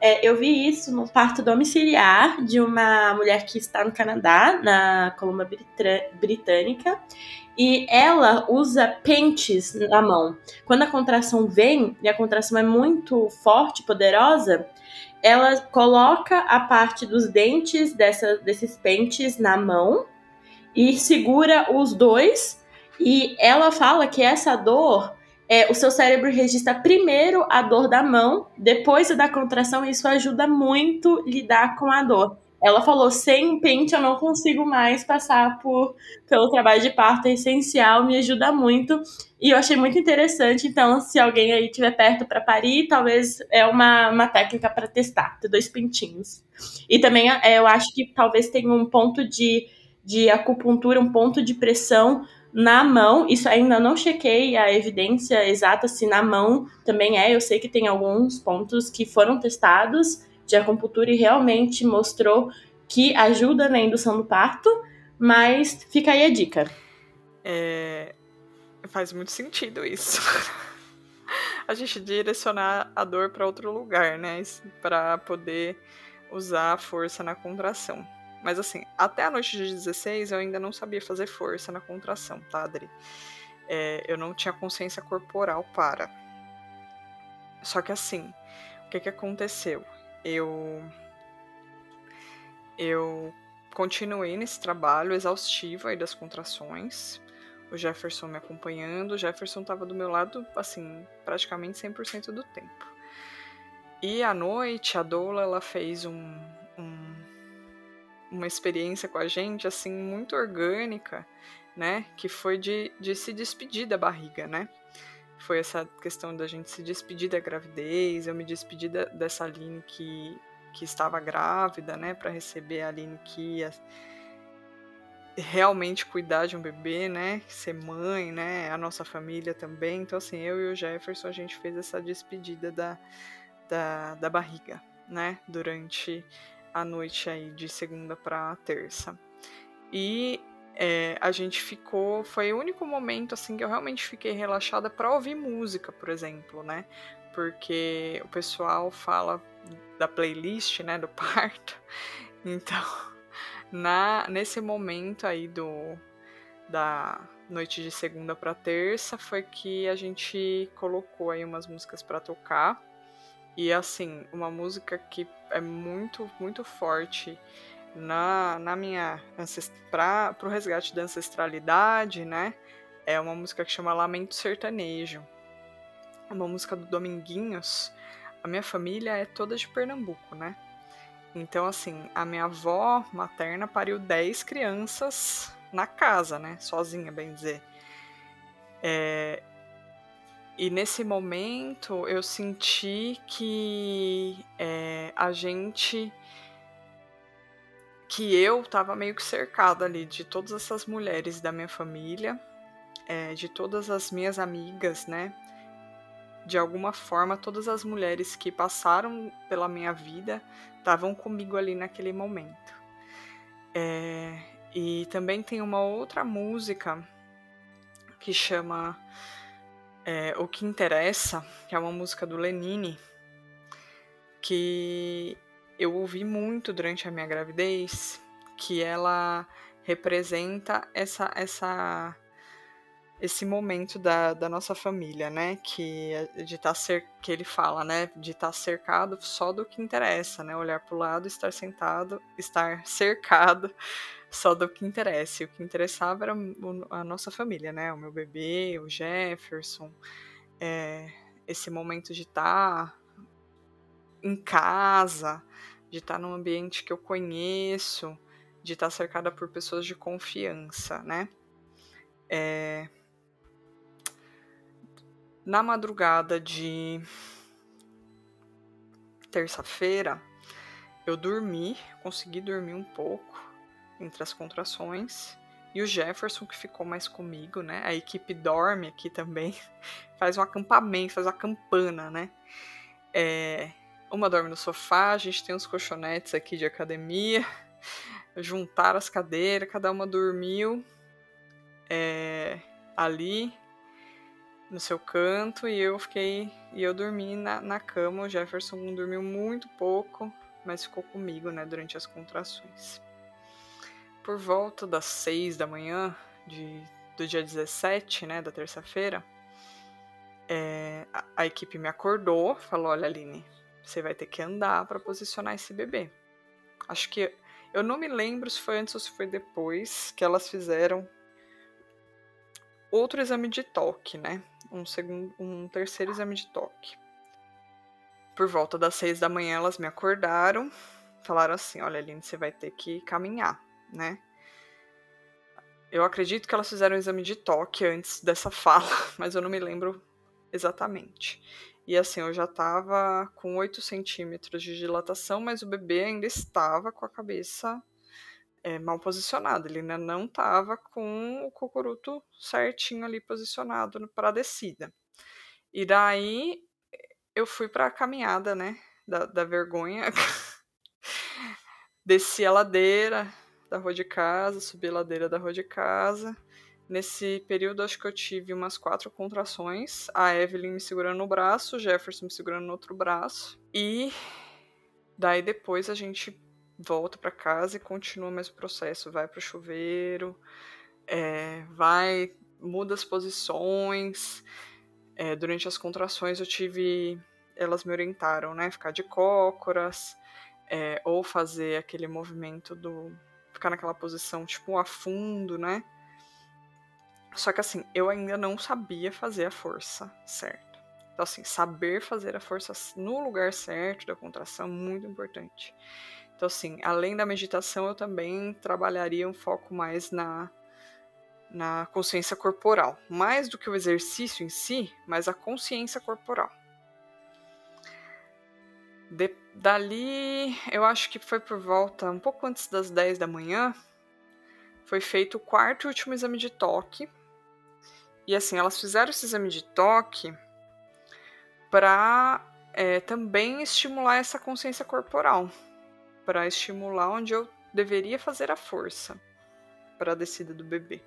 É, eu vi isso no parto domiciliar de uma mulher que está no Canadá, na Colômbia Britânica. E ela usa pentes na mão. Quando a contração vem, e a contração é muito forte, poderosa, ela coloca a parte dos dentes dessa, desses pentes na mão e segura os dois. E ela fala que essa dor, é, o seu cérebro registra primeiro a dor da mão, depois da contração, e isso ajuda muito lidar com a dor. Ela falou: sem pente eu não consigo mais passar por, pelo trabalho de parto, é essencial, me ajuda muito. E eu achei muito interessante. Então, se alguém aí estiver perto para parir, talvez é uma, uma técnica para testar, ter dois pintinhos. E também é, eu acho que talvez tenha um ponto de, de acupuntura, um ponto de pressão na mão. Isso ainda não chequei a evidência exata se na mão também é. Eu sei que tem alguns pontos que foram testados de acupuntura e realmente mostrou que ajuda na indução do parto, mas fica aí a dica. É, faz muito sentido isso. a gente direcionar a dor para outro lugar, né? Para poder usar a força na contração. Mas assim, até a noite de 16 eu ainda não sabia fazer força na contração, tá, Adri? É, eu não tinha consciência corporal para. Só que assim, o que, que aconteceu? Eu eu continuei nesse trabalho exaustivo aí das contrações. O Jefferson me acompanhando, o Jefferson estava do meu lado, assim, praticamente 100% do tempo. E à noite, a Doula, ela fez um, um, uma experiência com a gente, assim, muito orgânica, né? Que foi de, de se despedir da barriga, né? Foi essa questão da gente se despedir da gravidez, eu me despedi da, dessa Aline que, que estava grávida, né, para receber a Aline que ia realmente cuidar de um bebê, né, ser mãe, né, a nossa família também. Então, assim, eu e o Jefferson, a gente fez essa despedida da, da, da barriga, né, durante a noite aí de segunda para terça. E é, a gente ficou. Foi o único momento assim que eu realmente fiquei relaxada para ouvir música, por exemplo, né? Porque o pessoal fala da playlist, né, do parto. Então, na nesse momento aí do da noite de segunda para terça foi que a gente colocou aí umas músicas para tocar. E assim, uma música que é muito, muito forte na, na minha para o resgate da ancestralidade, né? É uma música que chama Lamento Sertanejo. É uma música do Dominguinhos. A minha família é toda de Pernambuco, né? Então, assim, a minha avó materna pariu 10 crianças na casa, né? Sozinha, bem dizer. É... E nesse momento eu senti que é, a gente que eu estava meio que cercada ali de todas essas mulheres da minha família, é, de todas as minhas amigas, né? De alguma forma, todas as mulheres que passaram pela minha vida estavam comigo ali naquele momento. É, e também tem uma outra música que chama é, O que Interessa, que é uma música do Lenine, que eu ouvi muito durante a minha gravidez, que ela representa essa essa esse momento da, da nossa família, né? Que é de estar tá que ele fala, né? De estar tá cercado só do que interessa, né? Olhar para o lado, estar sentado, estar cercado só do que interessa. E o que interessava era a nossa família, né? O meu bebê, o Jefferson, é, esse momento de estar tá em casa, de estar num ambiente que eu conheço, de estar cercada por pessoas de confiança, né? É, na madrugada de terça-feira, eu dormi, consegui dormir um pouco entre as contrações. E o Jefferson, que ficou mais comigo, né? A equipe dorme aqui também. Faz um acampamento, faz uma campana, né? É, uma dorme no sofá, a gente tem uns colchonetes aqui de academia. Juntaram as cadeiras, cada uma dormiu é, ali no seu canto e eu fiquei e eu dormi na, na cama. O Jefferson dormiu muito pouco, mas ficou comigo, né, durante as contrações. Por volta das 6 da manhã de, do dia 17, né, da terça-feira, é, a, a, equipe me acordou, falou: Olha, Aline, você vai ter que andar para posicionar esse bebê. Acho que eu não me lembro se foi antes ou se foi depois que elas fizeram outro exame de toque, né? Um, segundo, um terceiro exame de toque. Por volta das seis da manhã, elas me acordaram, falaram assim: Olha, Aline, você vai ter que caminhar, né? Eu acredito que elas fizeram um exame de toque antes dessa fala, mas eu não me lembro exatamente. E assim, eu já tava com 8 centímetros de dilatação, mas o bebê ainda estava com a cabeça é, mal posicionado. Ele ainda não estava com o cocuruto certinho ali posicionado para a descida. E daí eu fui para a caminhada, né? Da, da vergonha. Desci a ladeira da rua de casa, subi a ladeira da rua de casa. Nesse período, acho que eu tive umas quatro contrações. A Evelyn me segurando no braço, o Jefferson me segurando no outro braço. E daí depois a gente volta para casa e continua o mesmo processo. Vai pro chuveiro, é, vai, muda as posições. É, durante as contrações eu tive. Elas me orientaram, né? Ficar de cócoras, é, ou fazer aquele movimento do. ficar naquela posição tipo um afundo, né? Só que assim, eu ainda não sabia fazer a força certa. Então, assim, saber fazer a força no lugar certo da contração é muito importante. Então, assim, além da meditação, eu também trabalharia um foco mais na, na consciência corporal. Mais do que o exercício em si, mas a consciência corporal. De, dali, eu acho que foi por volta, um pouco antes das 10 da manhã, foi feito o quarto e último exame de toque. E assim, elas fizeram esse exame de toque para é, também estimular essa consciência corporal para estimular onde eu deveria fazer a força para a descida do bebê.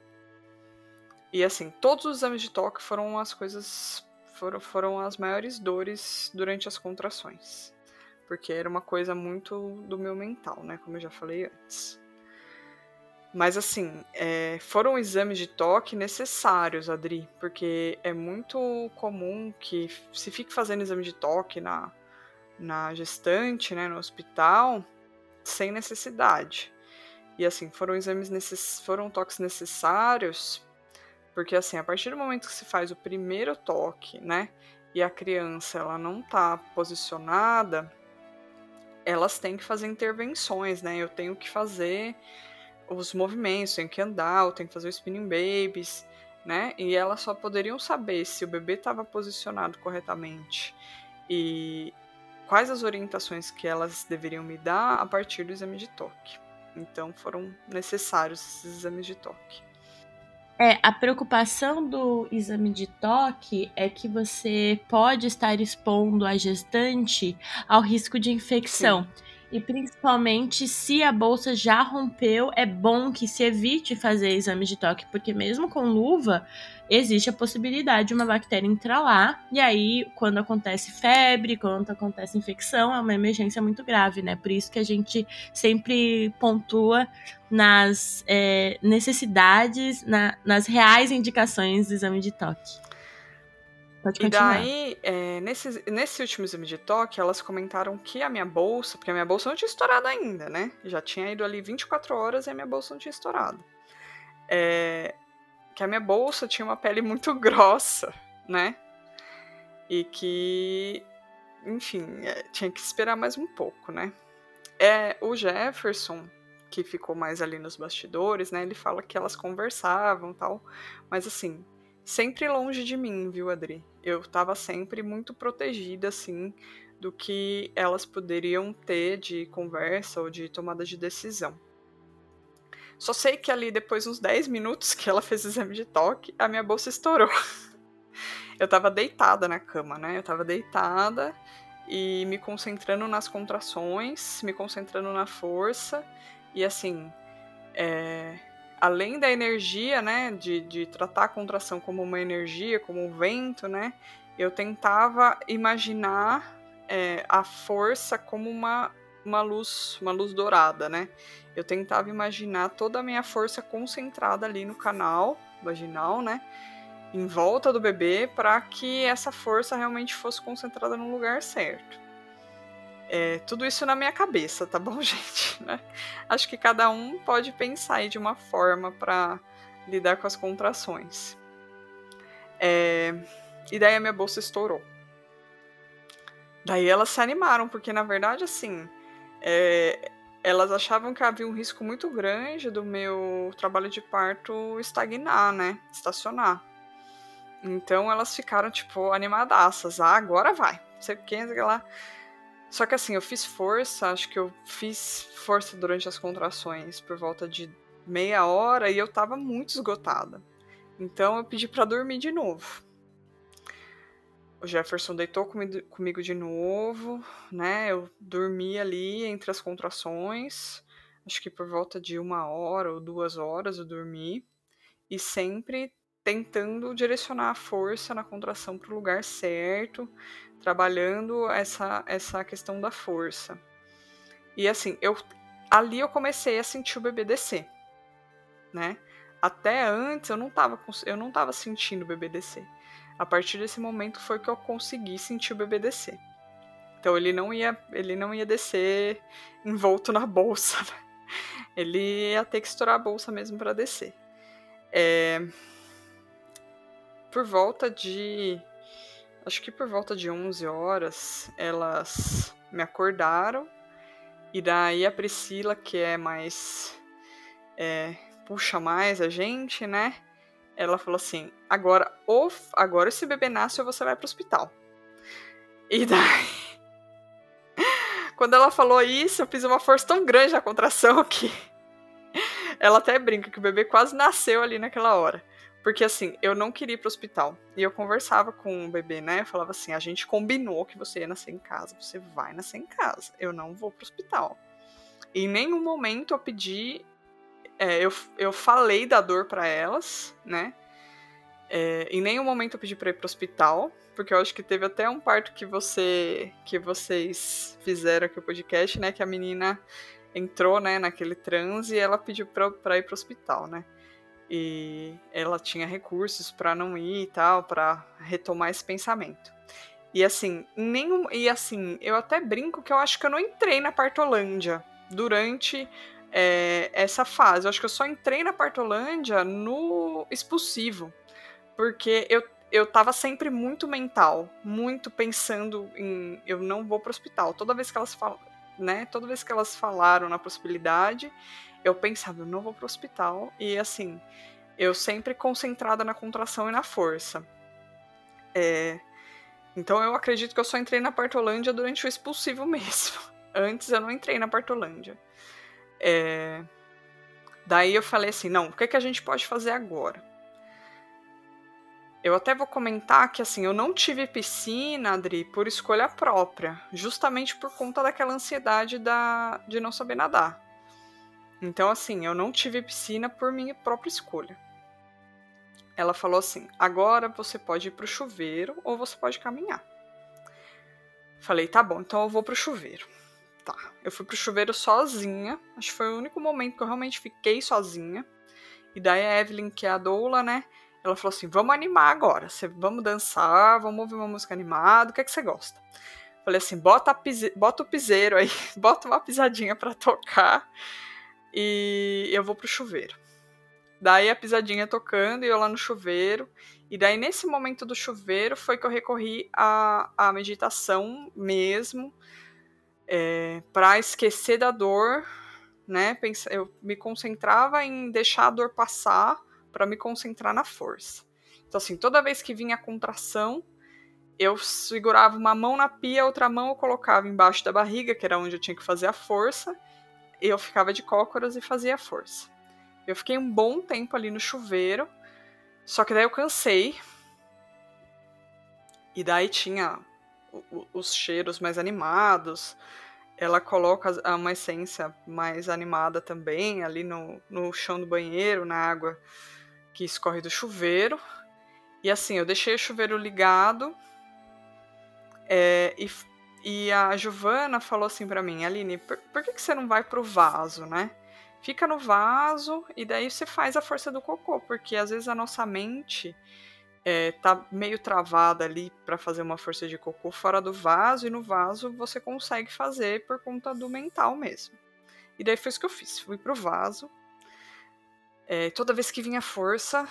E assim, todos os exames de toque foram as coisas foram, foram as maiores dores durante as contrações. Porque era uma coisa muito do meu mental, né? Como eu já falei antes. Mas assim, é, foram exames de toque necessários, Adri, porque é muito comum que se fique fazendo exame de toque na, na gestante, né, no hospital, sem necessidade. E assim, foram exames necess... foram toques necessários, porque assim, a partir do momento que se faz o primeiro toque, né, e a criança ela não tá posicionada, elas têm que fazer intervenções, né? Eu tenho que fazer os movimentos, tenho que andar, tenho que fazer o spinning babies, né? E elas só poderiam saber se o bebê estava posicionado corretamente e quais as orientações que elas deveriam me dar a partir do exame de toque. Então foram necessários esses exames de toque. É, a preocupação do exame de toque é que você pode estar expondo a gestante ao risco de infecção. Sim. E principalmente se a bolsa já rompeu, é bom que se evite fazer exame de toque, porque mesmo com luva, existe a possibilidade de uma bactéria entrar lá. E aí, quando acontece febre, quando acontece infecção, é uma emergência muito grave, né? Por isso que a gente sempre pontua nas é, necessidades, na, nas reais indicações do exame de toque. Pode continuar. E daí, é, nesse, nesse último exame de toque, elas comentaram que a minha bolsa, porque a minha bolsa não tinha estourado ainda, né? Já tinha ido ali 24 horas e a minha bolsa não tinha estourado. É, que a minha bolsa tinha uma pele muito grossa, né? E que, enfim, é, tinha que esperar mais um pouco, né? É, o Jefferson, que ficou mais ali nos bastidores, né? Ele fala que elas conversavam tal, mas assim, sempre longe de mim, viu, Adri? Eu tava sempre muito protegida, assim, do que elas poderiam ter de conversa ou de tomada de decisão. Só sei que ali, depois uns 10 minutos que ela fez o exame de toque, a minha bolsa estourou. Eu tava deitada na cama, né? Eu tava deitada e me concentrando nas contrações, me concentrando na força. E assim, é, além da energia, né, de, de tratar a contração como uma energia, como um vento, né, eu tentava imaginar é, a força como uma, uma luz, uma luz dourada, né? Eu tentava imaginar toda a minha força concentrada ali no canal vaginal, né? Em volta do bebê, para que essa força realmente fosse concentrada no lugar certo. É, tudo isso na minha cabeça, tá bom, gente? Né? Acho que cada um pode pensar aí de uma forma para lidar com as contrações. É, e daí a minha bolsa estourou. Daí elas se animaram, porque na verdade, assim, é, elas achavam que havia um risco muito grande do meu trabalho de parto estagnar, né? Estacionar. Então elas ficaram, tipo, animadaças. Ah, agora vai. Não sei o que, sei lá. Só que assim, eu fiz força, acho que eu fiz força durante as contrações por volta de meia hora e eu tava muito esgotada. Então eu pedi para dormir de novo. O Jefferson deitou comigo de novo, né? Eu dormi ali entre as contrações, acho que por volta de uma hora ou duas horas eu dormi, e sempre tentando direcionar a força na contração para o lugar certo, trabalhando essa, essa questão da força. E assim, eu ali eu comecei a sentir o descer, né? Até antes eu não tava, eu não tava sentindo o descer. A partir desse momento foi que eu consegui sentir o descer. Então ele não ia, ele não ia descer envolto na bolsa. Né? Ele ia ter que estourar a bolsa mesmo para descer. É... Por volta de acho que por volta de 11 horas, elas me acordaram. E daí a Priscila, que é mais. É, puxa mais a gente, né? Ela falou assim: agora, ou, agora esse bebê nasce ou você vai pro hospital. E daí. Quando ela falou isso, eu fiz uma força tão grande na contração que. Ela até brinca que o bebê quase nasceu ali naquela hora. Porque assim, eu não queria ir pro hospital. E eu conversava com o bebê, né? Eu falava assim: a gente combinou que você ia nascer em casa, você vai nascer em casa. Eu não vou pro hospital. E em nenhum momento eu pedi. É, eu, eu falei da dor para elas, né? É, em nenhum momento eu pedi pra ir pro hospital, porque eu acho que teve até um parto que você que vocês fizeram aqui o podcast, né? Que a menina entrou, né, naquele transe e ela pediu pra, pra ir pro hospital, né? E ela tinha recursos para não ir e tal, para retomar esse pensamento. E assim, nenhum, e assim, eu até brinco que eu acho que eu não entrei na Partolândia durante é, essa fase. Eu acho que eu só entrei na Partolândia no expulsivo, porque eu eu tava sempre muito mental, muito pensando em eu não vou pro hospital. Toda vez que elas falam, né, toda vez que elas falaram na possibilidade, eu pensava, eu não vou pro hospital. E assim, eu sempre concentrada na contração e na força. É, então eu acredito que eu só entrei na Partolândia durante o expulsivo mesmo. Antes eu não entrei na Partolândia. É... Daí eu falei assim: não, o que, que a gente pode fazer agora? Eu até vou comentar que assim, eu não tive piscina, Adri, por escolha própria, justamente por conta daquela ansiedade da, de não saber nadar. Então, assim, eu não tive piscina por minha própria escolha. Ela falou assim: agora você pode ir pro chuveiro ou você pode caminhar. Falei, tá bom, então eu vou pro chuveiro. Tá. Eu fui pro chuveiro sozinha. Acho que foi o único momento que eu realmente fiquei sozinha. E daí a Evelyn, que é a doula, né? Ela falou assim: vamos animar agora. Cê, vamos dançar, vamos ouvir uma música animada. O que, é que você gosta? Falei assim: bota, bota o piseiro aí, bota uma pisadinha para tocar. E eu vou pro chuveiro. Daí a pisadinha tocando e eu lá no chuveiro. E daí, nesse momento do chuveiro, foi que eu recorri à, à meditação mesmo, é, para esquecer da dor, né? Eu me concentrava em deixar a dor passar para me concentrar na força. Então, assim, toda vez que vinha a contração, eu segurava uma mão na pia, outra mão eu colocava embaixo da barriga, que era onde eu tinha que fazer a força, eu ficava de cócoras e fazia força. Eu fiquei um bom tempo ali no chuveiro, só que daí eu cansei. E daí tinha os cheiros mais animados. Ela coloca uma essência mais animada também ali no, no chão do banheiro, na água que escorre do chuveiro. E assim, eu deixei o chuveiro ligado. É, e, e a Giovana falou assim para mim, Aline, por, por que, que você não vai pro vaso, né? fica no vaso e daí você faz a força do cocô, porque às vezes a nossa mente é, tá meio travada ali para fazer uma força de cocô fora do vaso e no vaso você consegue fazer por conta do mental mesmo. E daí foi isso que eu fiz, fui pro vaso. É, toda vez que vinha força,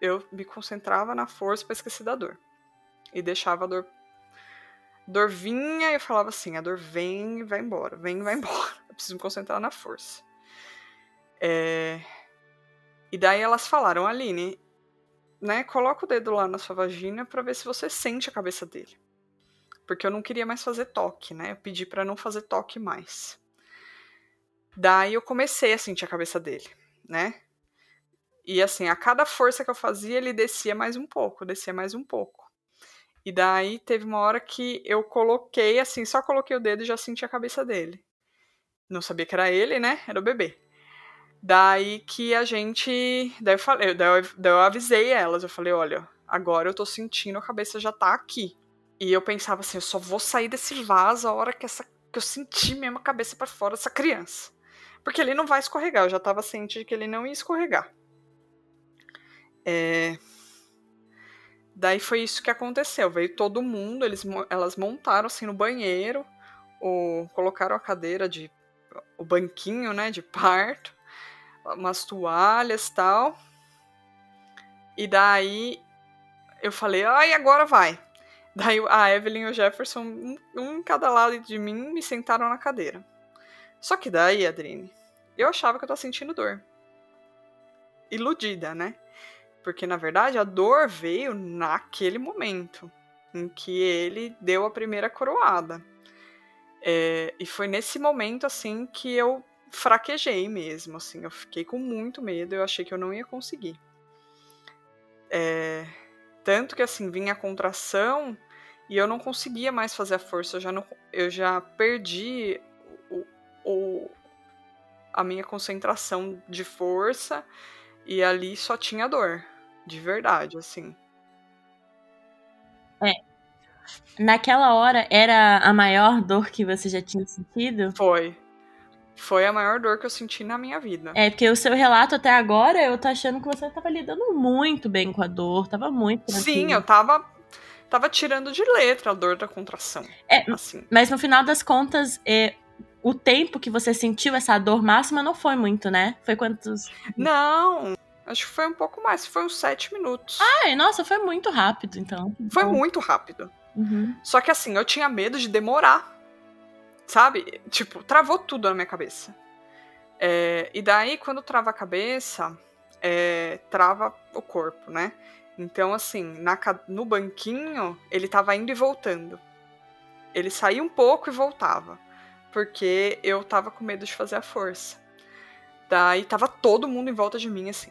eu me concentrava na força para esquecer da dor. E deixava a dor. Dor vinha e eu falava assim: a dor vem e vai embora, vem e vai embora. Eu preciso me concentrar na força. É... E daí elas falaram, Aline, né, coloca o dedo lá na sua vagina para ver se você sente a cabeça dele. Porque eu não queria mais fazer toque, né? Eu pedi para não fazer toque mais. Daí eu comecei a sentir a cabeça dele, né? E assim, a cada força que eu fazia, ele descia mais um pouco, descia mais um pouco. E daí teve uma hora que eu coloquei, assim, só coloquei o dedo e já senti a cabeça dele. Não sabia que era ele, né? Era o bebê. Daí que a gente. Daí eu, falei, daí eu, daí eu avisei elas. Eu falei: olha, agora eu tô sentindo, a cabeça já tá aqui. E eu pensava assim: eu só vou sair desse vaso a hora que, essa, que eu senti mesmo a cabeça para fora dessa criança. Porque ele não vai escorregar. Eu já tava ciente de que ele não ia escorregar. É... Daí foi isso que aconteceu. Veio todo mundo, eles, elas montaram assim no banheiro, ou colocaram a cadeira de. o banquinho, né, de parto umas toalhas tal. E daí eu falei, ai, agora vai. Daí a Evelyn e o Jefferson, um, um em cada lado de mim, me sentaram na cadeira. Só que daí, Adrine, eu achava que eu tava sentindo dor. Iludida, né? Porque na verdade a dor veio naquele momento em que ele deu a primeira coroada. É, e foi nesse momento assim que eu fraquejei mesmo, assim, eu fiquei com muito medo, eu achei que eu não ia conseguir. É, tanto que assim, vinha a contração e eu não conseguia mais fazer a força, eu já, não, eu já perdi o, o, a minha concentração de força e ali só tinha dor, de verdade, assim. É. Naquela hora era a maior dor que você já tinha sentido? Foi, foi a maior dor que eu senti na minha vida. É, porque o seu relato até agora, eu tô achando que você tava lidando muito bem com a dor, tava muito tranquilo. Sim, eu tava tava tirando de letra a dor da contração. É, assim. mas no final das contas, é, o tempo que você sentiu essa dor máxima não foi muito, né? Foi quantos? Não, acho que foi um pouco mais, foi uns sete minutos. Ai, nossa, foi muito rápido, então. Foi muito rápido. Uhum. Só que assim, eu tinha medo de demorar. Sabe? Tipo, travou tudo na minha cabeça. É, e daí, quando trava a cabeça, é, trava o corpo, né? Então, assim, na, no banquinho, ele tava indo e voltando. Ele saía um pouco e voltava. porque eu tava com medo de fazer a força. Daí tava todo mundo em volta de mim, assim.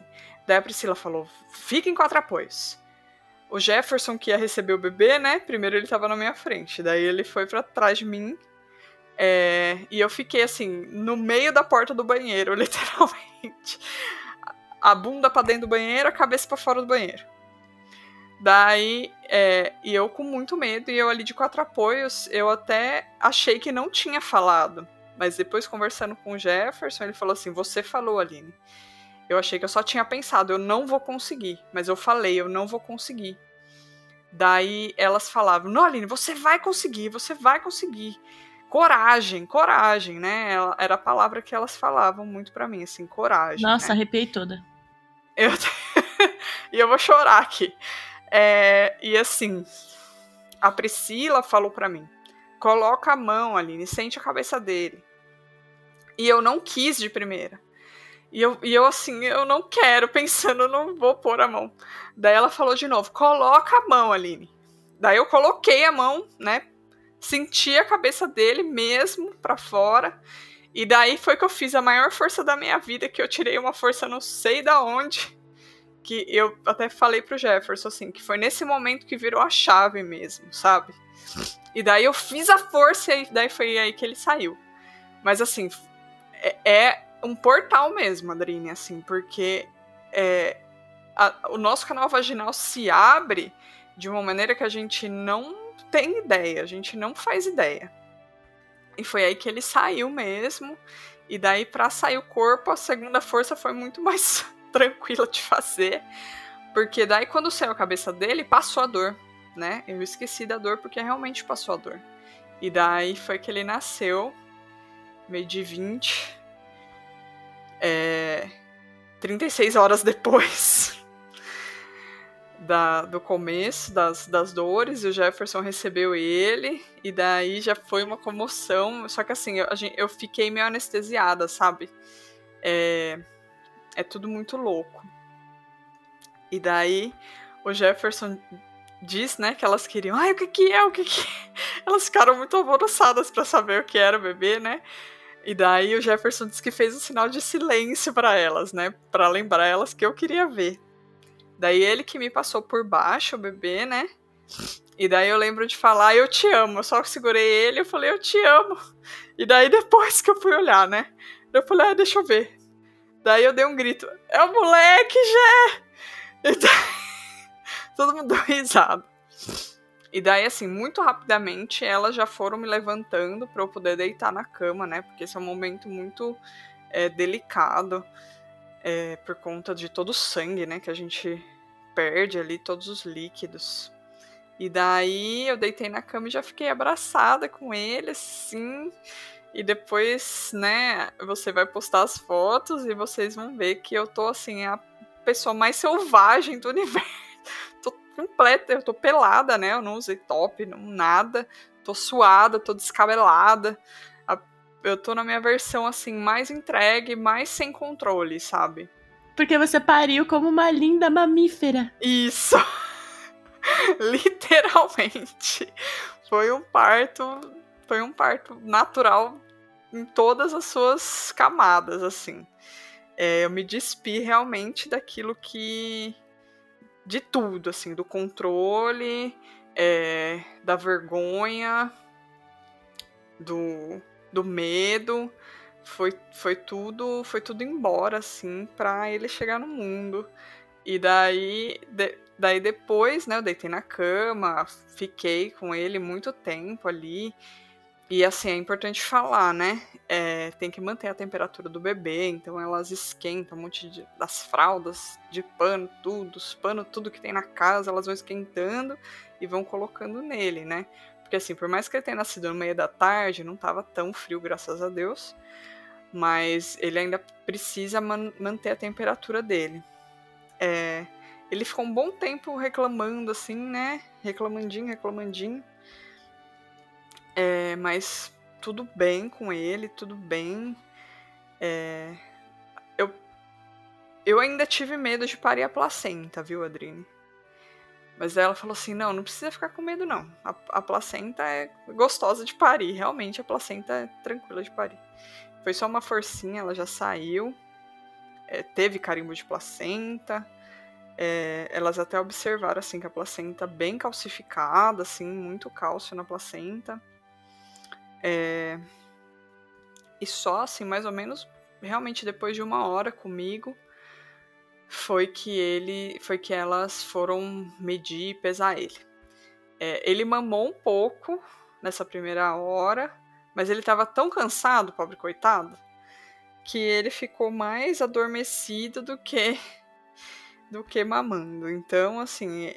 Daí a Priscila falou: fiquem quatro apoios. O Jefferson, que ia receber o bebê, né? Primeiro ele tava na minha frente. Daí ele foi para trás de mim. É, e eu fiquei assim, no meio da porta do banheiro, literalmente. A bunda pra dentro do banheiro, a cabeça para fora do banheiro. Daí, é, e eu com muito medo, e eu ali de quatro apoios, eu até achei que não tinha falado. Mas depois, conversando com o Jefferson, ele falou assim: Você falou, Aline. Eu achei que eu só tinha pensado, eu não vou conseguir. Mas eu falei, eu não vou conseguir. Daí elas falavam: Não, Aline, você vai conseguir, você vai conseguir. Coragem, coragem, né? Era a palavra que elas falavam muito para mim, assim, coragem. Nossa, né? arrepiei toda. Eu... e eu vou chorar aqui. É, e assim, a Priscila falou para mim: coloca a mão, Aline, sente a cabeça dele. E eu não quis de primeira. E eu, e eu assim, eu não quero, pensando, não vou pôr a mão. Daí ela falou de novo: coloca a mão, Aline. Daí eu coloquei a mão, né? Senti a cabeça dele mesmo para fora. E daí foi que eu fiz a maior força da minha vida, que eu tirei uma força não sei da onde que eu até falei pro Jefferson, assim, que foi nesse momento que virou a chave mesmo, sabe? E daí eu fiz a força e daí foi aí que ele saiu. Mas assim, é, é um portal mesmo, Adrine, assim, porque é, a, o nosso canal vaginal se abre de uma maneira que a gente não tem ideia, a gente não faz ideia. E foi aí que ele saiu mesmo. E daí, para sair o corpo, a segunda força foi muito mais tranquila de fazer. Porque daí quando saiu a cabeça dele, passou a dor, né? Eu esqueci da dor porque realmente passou a dor. E daí foi que ele nasceu, meio de 20, é, 36 horas depois da, do começo das, das dores, o Jefferson recebeu ele, e daí já foi uma comoção. Só que assim, eu, eu fiquei meio anestesiada, sabe? É, é tudo muito louco. E daí o Jefferson diz, né, que elas queriam, ai, o que que é, o que que é? Elas ficaram muito alvoroçadas para saber o que era o bebê, né? E daí o Jefferson disse que fez um sinal de silêncio para elas, né, para lembrar elas que eu queria ver. Daí ele que me passou por baixo o bebê, né? E daí eu lembro de falar, eu te amo. Eu só segurei ele e falei, eu te amo. E daí depois que eu fui olhar, né? Eu falei, ah, deixa eu ver. Daí eu dei um grito: É o moleque, Jé! E daí, todo mundo deu risada. E daí, assim, muito rapidamente elas já foram me levantando para eu poder deitar na cama, né? Porque esse é um momento muito é, delicado é, por conta de todo o sangue, né? Que a gente perde ali, todos os líquidos. E daí eu deitei na cama e já fiquei abraçada com ele, assim. E depois, né, você vai postar as fotos e vocês vão ver que eu tô assim, a pessoa mais selvagem do universo. Completa, eu tô pelada, né? Eu não usei top, não nada. Tô suada, tô descabelada. Eu tô na minha versão assim, mais entregue, mais sem controle, sabe? Porque você pariu como uma linda mamífera. Isso. Literalmente. Foi um parto foi um parto natural em todas as suas camadas, assim. É, eu me despi realmente daquilo que. De tudo, assim, do controle, é, da vergonha, do, do medo. Foi, foi tudo foi tudo embora, assim, pra ele chegar no mundo. E daí, de, daí depois, né, eu deitei na cama, fiquei com ele muito tempo ali. E assim, é importante falar, né? É, tem que manter a temperatura do bebê, então elas esquentam um monte de, das fraldas, de pano, tudo, os panos, tudo que tem na casa, elas vão esquentando e vão colocando nele, né? Porque assim, por mais que ele tenha nascido no meio da tarde, não tava tão frio, graças a Deus, mas ele ainda precisa man manter a temperatura dele. É, ele ficou um bom tempo reclamando, assim, né? Reclamandinho, reclamandinho. É, mas tudo bem com ele, tudo bem. É, eu, eu ainda tive medo de parir a placenta, viu, Adrine? Mas ela falou assim: não, não precisa ficar com medo, não. A, a, placenta é gostosa de parir. Realmente, a placenta é tranquila de parir. Foi só uma forcinha, ela já saiu. É, teve carimbo de placenta. É, elas até observaram assim que a placenta bem calcificada, assim, muito cálcio na placenta. É, e só assim, mais ou menos, realmente depois de uma hora comigo, foi que ele foi que elas foram medir e pesar ele. É, ele mamou um pouco nessa primeira hora, mas ele estava tão cansado, pobre coitado, que ele ficou mais adormecido do que do que mamando. Então, assim,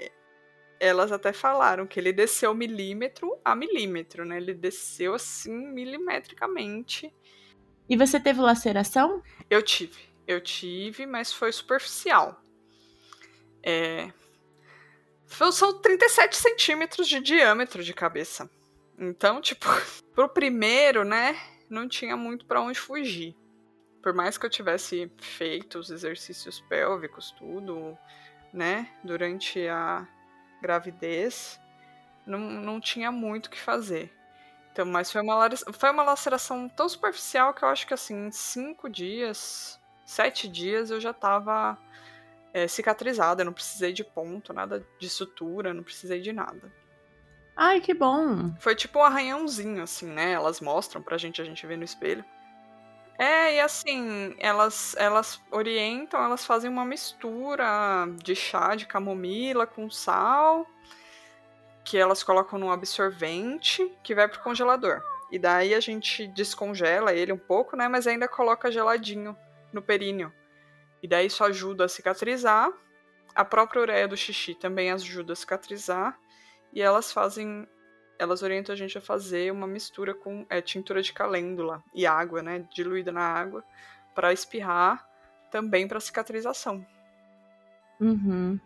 elas até falaram que ele desceu milímetro a milímetro, né? Ele desceu assim milimetricamente. E você teve laceração? Eu tive. Eu tive, mas foi superficial. É... São 37 centímetros de diâmetro de cabeça. Então, tipo, pro primeiro, né, não tinha muito para onde fugir. Por mais que eu tivesse feito os exercícios pélvicos, tudo, né, durante a gravidez, não, não tinha muito o que fazer. Então, mas foi uma, foi uma laceração tão superficial que eu acho que, assim, em cinco dias sete dias eu já tava é, cicatrizada, não precisei de ponto, nada de sutura, não precisei de nada. Ai, que bom! Foi tipo um arranhãozinho, assim, né? Elas mostram pra gente, a gente vê no espelho. É, e assim, elas, elas orientam, elas fazem uma mistura de chá de camomila com sal, que elas colocam num absorvente que vai pro congelador. E daí a gente descongela ele um pouco, né? Mas ainda coloca geladinho no períneo. E daí isso ajuda a cicatrizar. A própria ureia do xixi também ajuda a cicatrizar. E elas fazem. Elas orientam a gente a fazer uma mistura com é, tintura de calêndula e água, né? Diluída na água, para espirrar também para cicatrização. Uhum.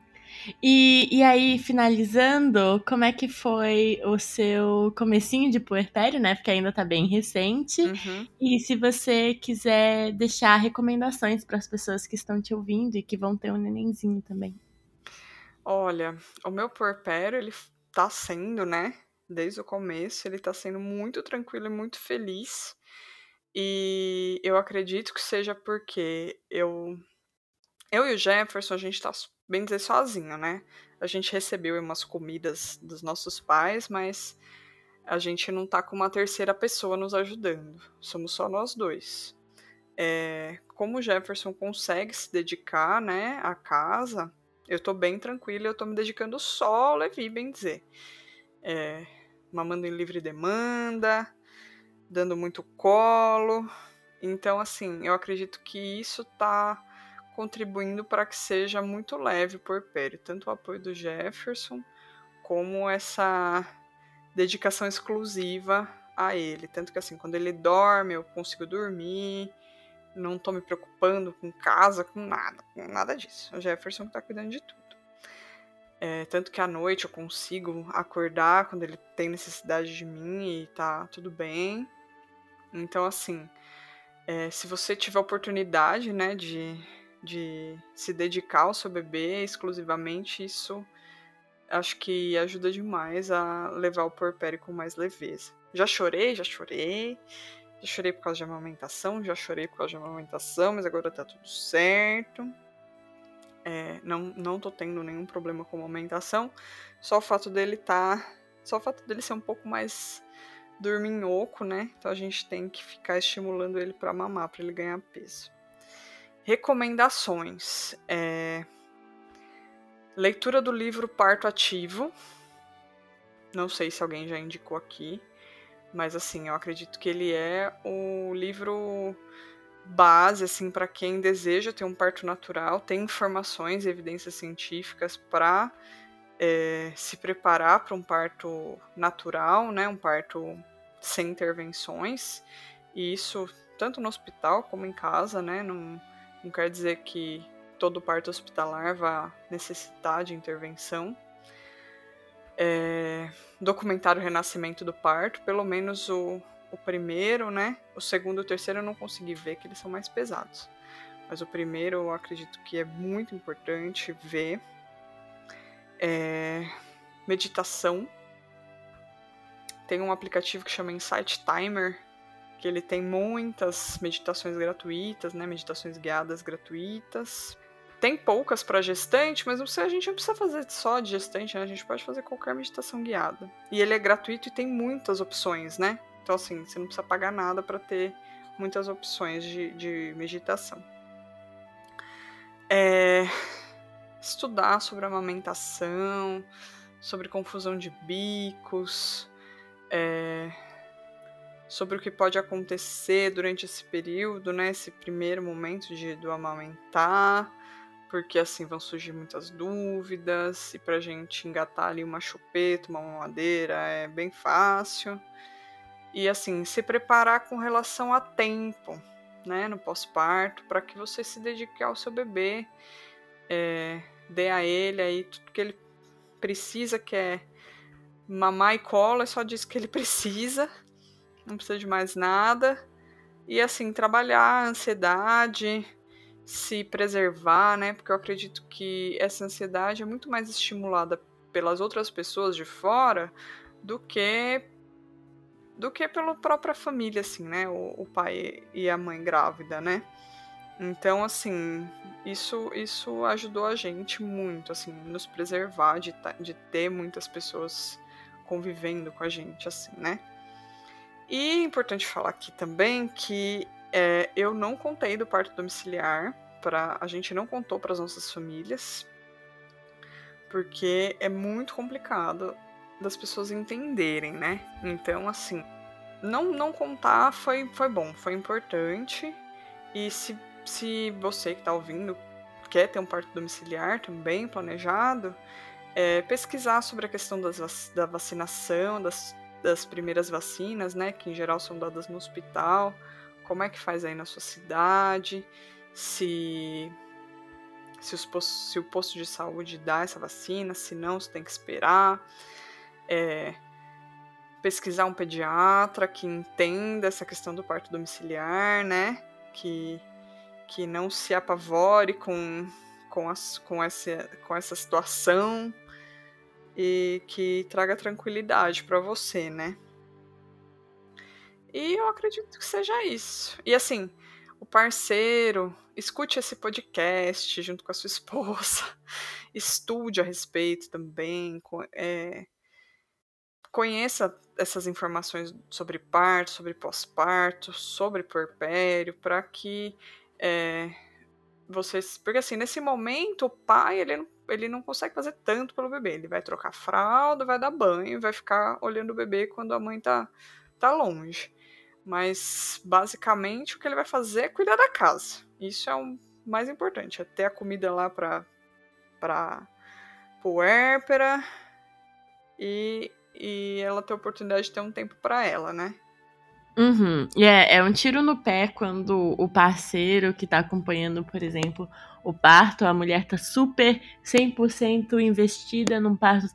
E, e aí, finalizando, como é que foi o seu comecinho de puerpério, né? Porque ainda tá bem recente. Uhum. E se você quiser deixar recomendações para as pessoas que estão te ouvindo e que vão ter um nenenzinho também. Olha, o meu puerpério, ele tá sendo, né? Desde o começo, ele tá sendo muito tranquilo e muito feliz. E eu acredito que seja porque eu eu e o Jefferson, a gente tá bem dizer, sozinho, né? A gente recebeu umas comidas dos nossos pais, mas a gente não tá com uma terceira pessoa nos ajudando. Somos só nós dois. É, como o Jefferson consegue se dedicar, né, à casa, eu tô bem tranquila, eu tô me dedicando só ao Levi, bem dizer. É, mamando em livre demanda, dando muito colo. Então, assim, eu acredito que isso tá contribuindo para que seja muito leve por Perry, tanto o apoio do Jefferson como essa dedicação exclusiva a ele. Tanto que assim, quando ele dorme, eu consigo dormir, não tô me preocupando com casa, com nada, com nada disso. O Jefferson tá cuidando de tudo. É, tanto que à noite eu consigo acordar quando ele tem necessidade de mim e tá tudo bem. Então, assim, é, se você tiver oportunidade, né, de de se dedicar ao seu bebê exclusivamente, isso acho que ajuda demais a levar o porpério com mais leveza. Já chorei, já chorei. Já chorei por causa de amamentação, já chorei por causa de amamentação, mas agora tá tudo certo. É, não, não tô tendo nenhum problema com amamentação. Só o fato dele tá. Só o fato dele ser um pouco mais dorminhoco, né? Então a gente tem que ficar estimulando ele para mamar, para ele ganhar peso. Recomendações. É... Leitura do livro Parto Ativo. Não sei se alguém já indicou aqui, mas assim, eu acredito que ele é o livro base assim para quem deseja ter um parto natural, tem informações e evidências científicas para é, se preparar para um parto natural, né, um parto sem intervenções. E isso tanto no hospital como em casa, né, num, não quer dizer que todo parto hospitalar vá necessitar de intervenção. É, documentário Renascimento do Parto, pelo menos o, o primeiro, né? O segundo e o terceiro eu não consegui ver, que eles são mais pesados. Mas o primeiro eu acredito que é muito importante ver. é, meditação. Tem um aplicativo que chama Insight Timer, que ele tem muitas meditações gratuitas, né? Meditações guiadas gratuitas. Tem poucas para gestante, mas a gente não precisa fazer só de gestante, né? A gente pode fazer qualquer meditação guiada. E ele é gratuito e tem muitas opções, né? Então, assim, você não precisa pagar nada para ter muitas opções de, de meditação. É, estudar sobre amamentação, sobre confusão de bicos, é, sobre o que pode acontecer durante esse período, né, esse primeiro momento de, do amamentar, porque assim vão surgir muitas dúvidas, e pra gente engatar ali uma chupeta, uma mamadeira é bem fácil. E assim, se preparar com relação a tempo, né, no pós-parto, para que você se dedique ao seu bebê, é, dê a ele aí tudo que ele precisa, que é mamar e cola, é só disso que ele precisa, não precisa de mais nada. E assim, trabalhar a ansiedade, se preservar, né? Porque eu acredito que essa ansiedade é muito mais estimulada pelas outras pessoas de fora do que do que pela própria família, assim, né? O, o pai e a mãe grávida, né? Então, assim, isso, isso ajudou a gente muito, assim, nos preservar de, de ter muitas pessoas convivendo com a gente, assim, né? E é importante falar aqui também que é, eu não contei do parto domiciliar, para a gente não contou para as nossas famílias, porque é muito complicado das pessoas entenderem, né? Então, assim, não, não contar foi, foi bom, foi importante. E se, se você que está ouvindo quer ter um parto domiciliar também planejado, é, pesquisar sobre a questão das, da vacinação, das, das primeiras vacinas, né? Que em geral são dadas no hospital. Como é que faz aí na sua cidade? Se se, os, se, o posto de saúde dá essa vacina, se não, você tem que esperar é, pesquisar um pediatra que entenda essa questão do parto domiciliar, né? Que, que não se apavore com, com, as, com, essa, com essa situação e que traga tranquilidade para você, né? E eu acredito que seja isso. E assim, o parceiro, escute esse podcast junto com a sua esposa, estude a respeito também, é, conheça essas informações sobre parto, sobre pós-parto, sobre puerpério, para que é, vocês. Porque assim, nesse momento, o pai ele não, ele não consegue fazer tanto pelo bebê. Ele vai trocar fralda, vai dar banho, vai ficar olhando o bebê quando a mãe tá, tá longe. Mas basicamente o que ele vai fazer é cuidar da casa. Isso é o mais importante. É ter a comida lá para para puérpera e e ela ter a oportunidade de ter um tempo para ela, né? Uhum. E é, é um tiro no pé quando o parceiro que tá acompanhando, por exemplo, o parto, a mulher tá super 100% investida num parto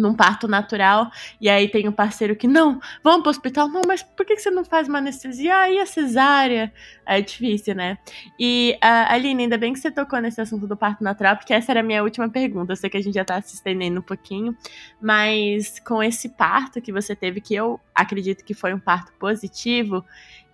num parto natural, e aí tem um parceiro que, não, vamos pro hospital, não, mas por que você não faz uma anestesia? Aí a cesárea é difícil, né? E, uh, Aline, ainda bem que você tocou nesse assunto do parto natural, porque essa era a minha última pergunta, eu sei que a gente já tá se estendendo um pouquinho, mas com esse parto que você teve, que eu acredito que foi um parto positivo,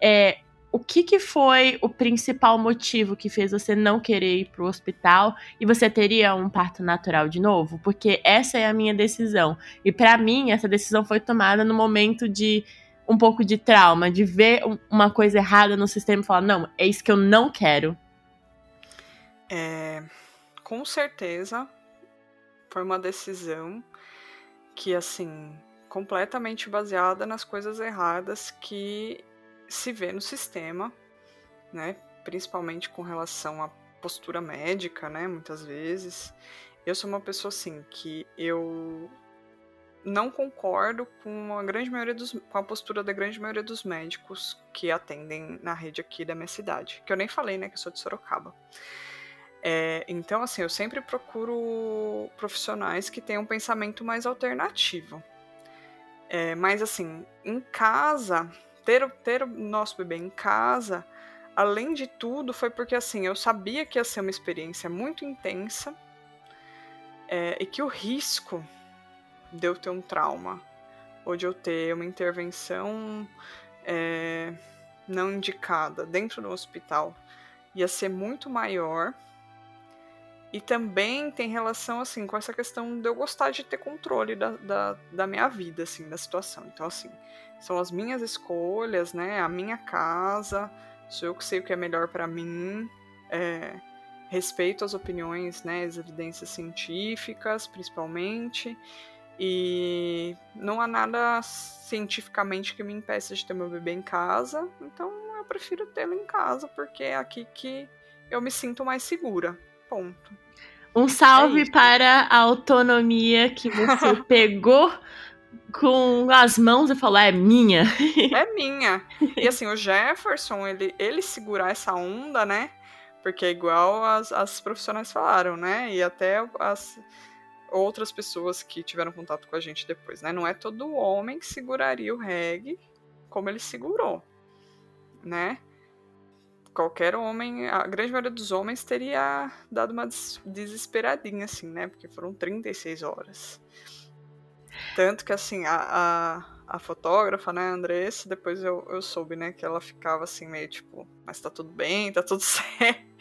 é, o que, que foi o principal motivo que fez você não querer ir para o hospital e você teria um parto natural de novo? Porque essa é a minha decisão. E para mim, essa decisão foi tomada no momento de um pouco de trauma, de ver uma coisa errada no sistema e falar: não, é isso que eu não quero. É, com certeza foi uma decisão que, assim, completamente baseada nas coisas erradas que se vê no sistema, né? Principalmente com relação à postura médica, né? Muitas vezes. Eu sou uma pessoa assim que eu não concordo com a grande maioria dos, com a postura da grande maioria dos médicos que atendem na rede aqui da minha cidade. Que eu nem falei, né? Que eu sou de Sorocaba. É, então, assim, eu sempre procuro profissionais que tenham um pensamento mais alternativo. É, mas, assim, em casa, ter, ter o nosso bebê em casa, além de tudo, foi porque assim, eu sabia que ia ser uma experiência muito intensa. é, e que o risco de eu ter um trauma ou de eu ter uma intervenção é, não indicada dentro do hospital ia ser muito maior. E também tem relação, assim, com essa questão de eu gostar de ter controle da, da, da minha vida, assim, da situação. Então, assim, são as minhas escolhas, né? A minha casa, sou eu que sei o que é melhor para mim. É, respeito as opiniões, né? As evidências científicas, principalmente. E não há nada cientificamente que me impeça de ter meu bebê em casa, então eu prefiro tê-lo em casa, porque é aqui que eu me sinto mais segura. Ponto. Um salve é para a autonomia que você pegou com as mãos e falou: é minha. É minha. E assim, o Jefferson, ele, ele segurar essa onda, né? Porque é igual as, as profissionais falaram, né? E até as outras pessoas que tiveram contato com a gente depois, né? Não é todo homem que seguraria o reggae como ele segurou, né? Qualquer homem, a grande maioria dos homens teria dado uma desesperadinha, assim, né? Porque foram 36 horas. Tanto que, assim, a, a, a fotógrafa, né, a Andressa, depois eu, eu soube, né, que ela ficava assim, meio tipo, mas tá tudo bem, tá tudo certo.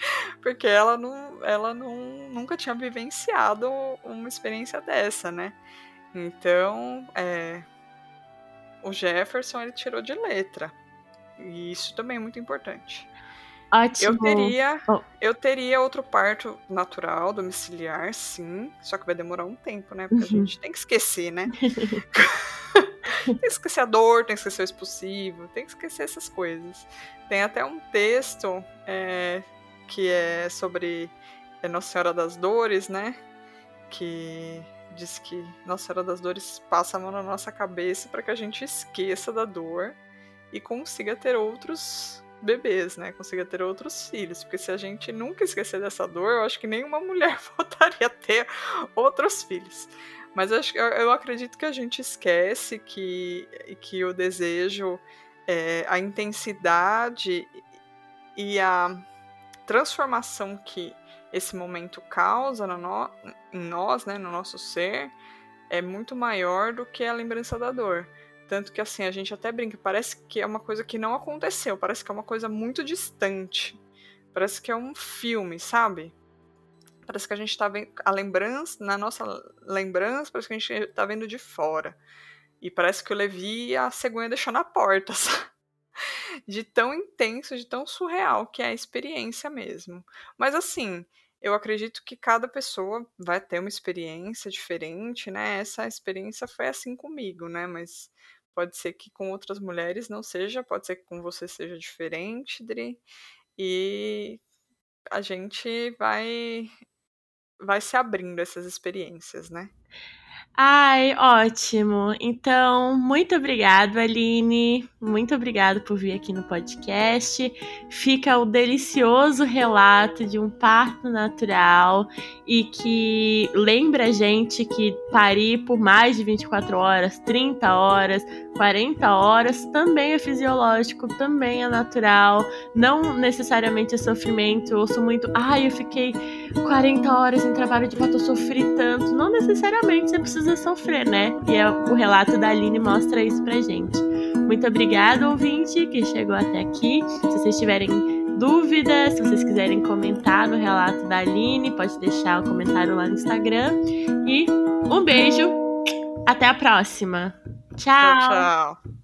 Porque ela, não, ela não, nunca tinha vivenciado uma experiência dessa, né? Então, é, o Jefferson, ele tirou de letra. E isso também é muito importante. Ótimo. Eu teria, oh. eu teria outro parto natural, domiciliar, sim. Só que vai demorar um tempo, né? Porque uhum. a gente tem que esquecer, né? tem que esquecer a dor, tem que esquecer o expulsivo, tem que esquecer essas coisas. Tem até um texto é, que é sobre é Nossa Senhora das Dores, né? Que diz que Nossa Senhora das Dores passa a mão na nossa cabeça para que a gente esqueça da dor e consiga ter outros bebês, né? Consiga ter outros filhos. Porque se a gente nunca esquecer dessa dor, eu acho que nenhuma mulher voltaria a ter outros filhos. Mas eu, acredito que a gente esquece que, que o desejo, é, a intensidade e a transformação que esse momento causa no, em nós, né, no nosso ser, é muito maior do que a lembrança da dor. Tanto que assim, a gente até brinca, parece que é uma coisa que não aconteceu, parece que é uma coisa muito distante. Parece que é um filme, sabe? Parece que a gente tá vendo a lembrança, na nossa lembrança, parece que a gente tá vendo de fora. E parece que o Levi a cegonha deixou na porta, sabe? De tão intenso, de tão surreal que é a experiência mesmo. Mas assim, eu acredito que cada pessoa vai ter uma experiência diferente, né? Essa experiência foi assim comigo, né? Mas Pode ser que com outras mulheres não seja, pode ser que com você seja diferente, Dri. E a gente vai vai se abrindo essas experiências, né? Ai, ótimo. Então, muito obrigado, Aline. Muito obrigado por vir aqui no podcast. Fica o delicioso relato de um parto natural e que lembra a gente que parir por mais de 24 horas, 30 horas, 40 horas também é fisiológico, também é natural. Não necessariamente é sofrimento. Eu ouço muito, ai, eu fiquei 40 horas em trabalho de parto, eu sofri tanto. Não necessariamente você precisa sofrer, né? E é, o relato da Aline mostra isso pra gente. Muito obrigada, ouvinte, que chegou até aqui. Se vocês tiverem dúvidas, se vocês quiserem comentar no relato da Aline, pode deixar o um comentário lá no Instagram. E um beijo, até a próxima. tchau. tchau, tchau.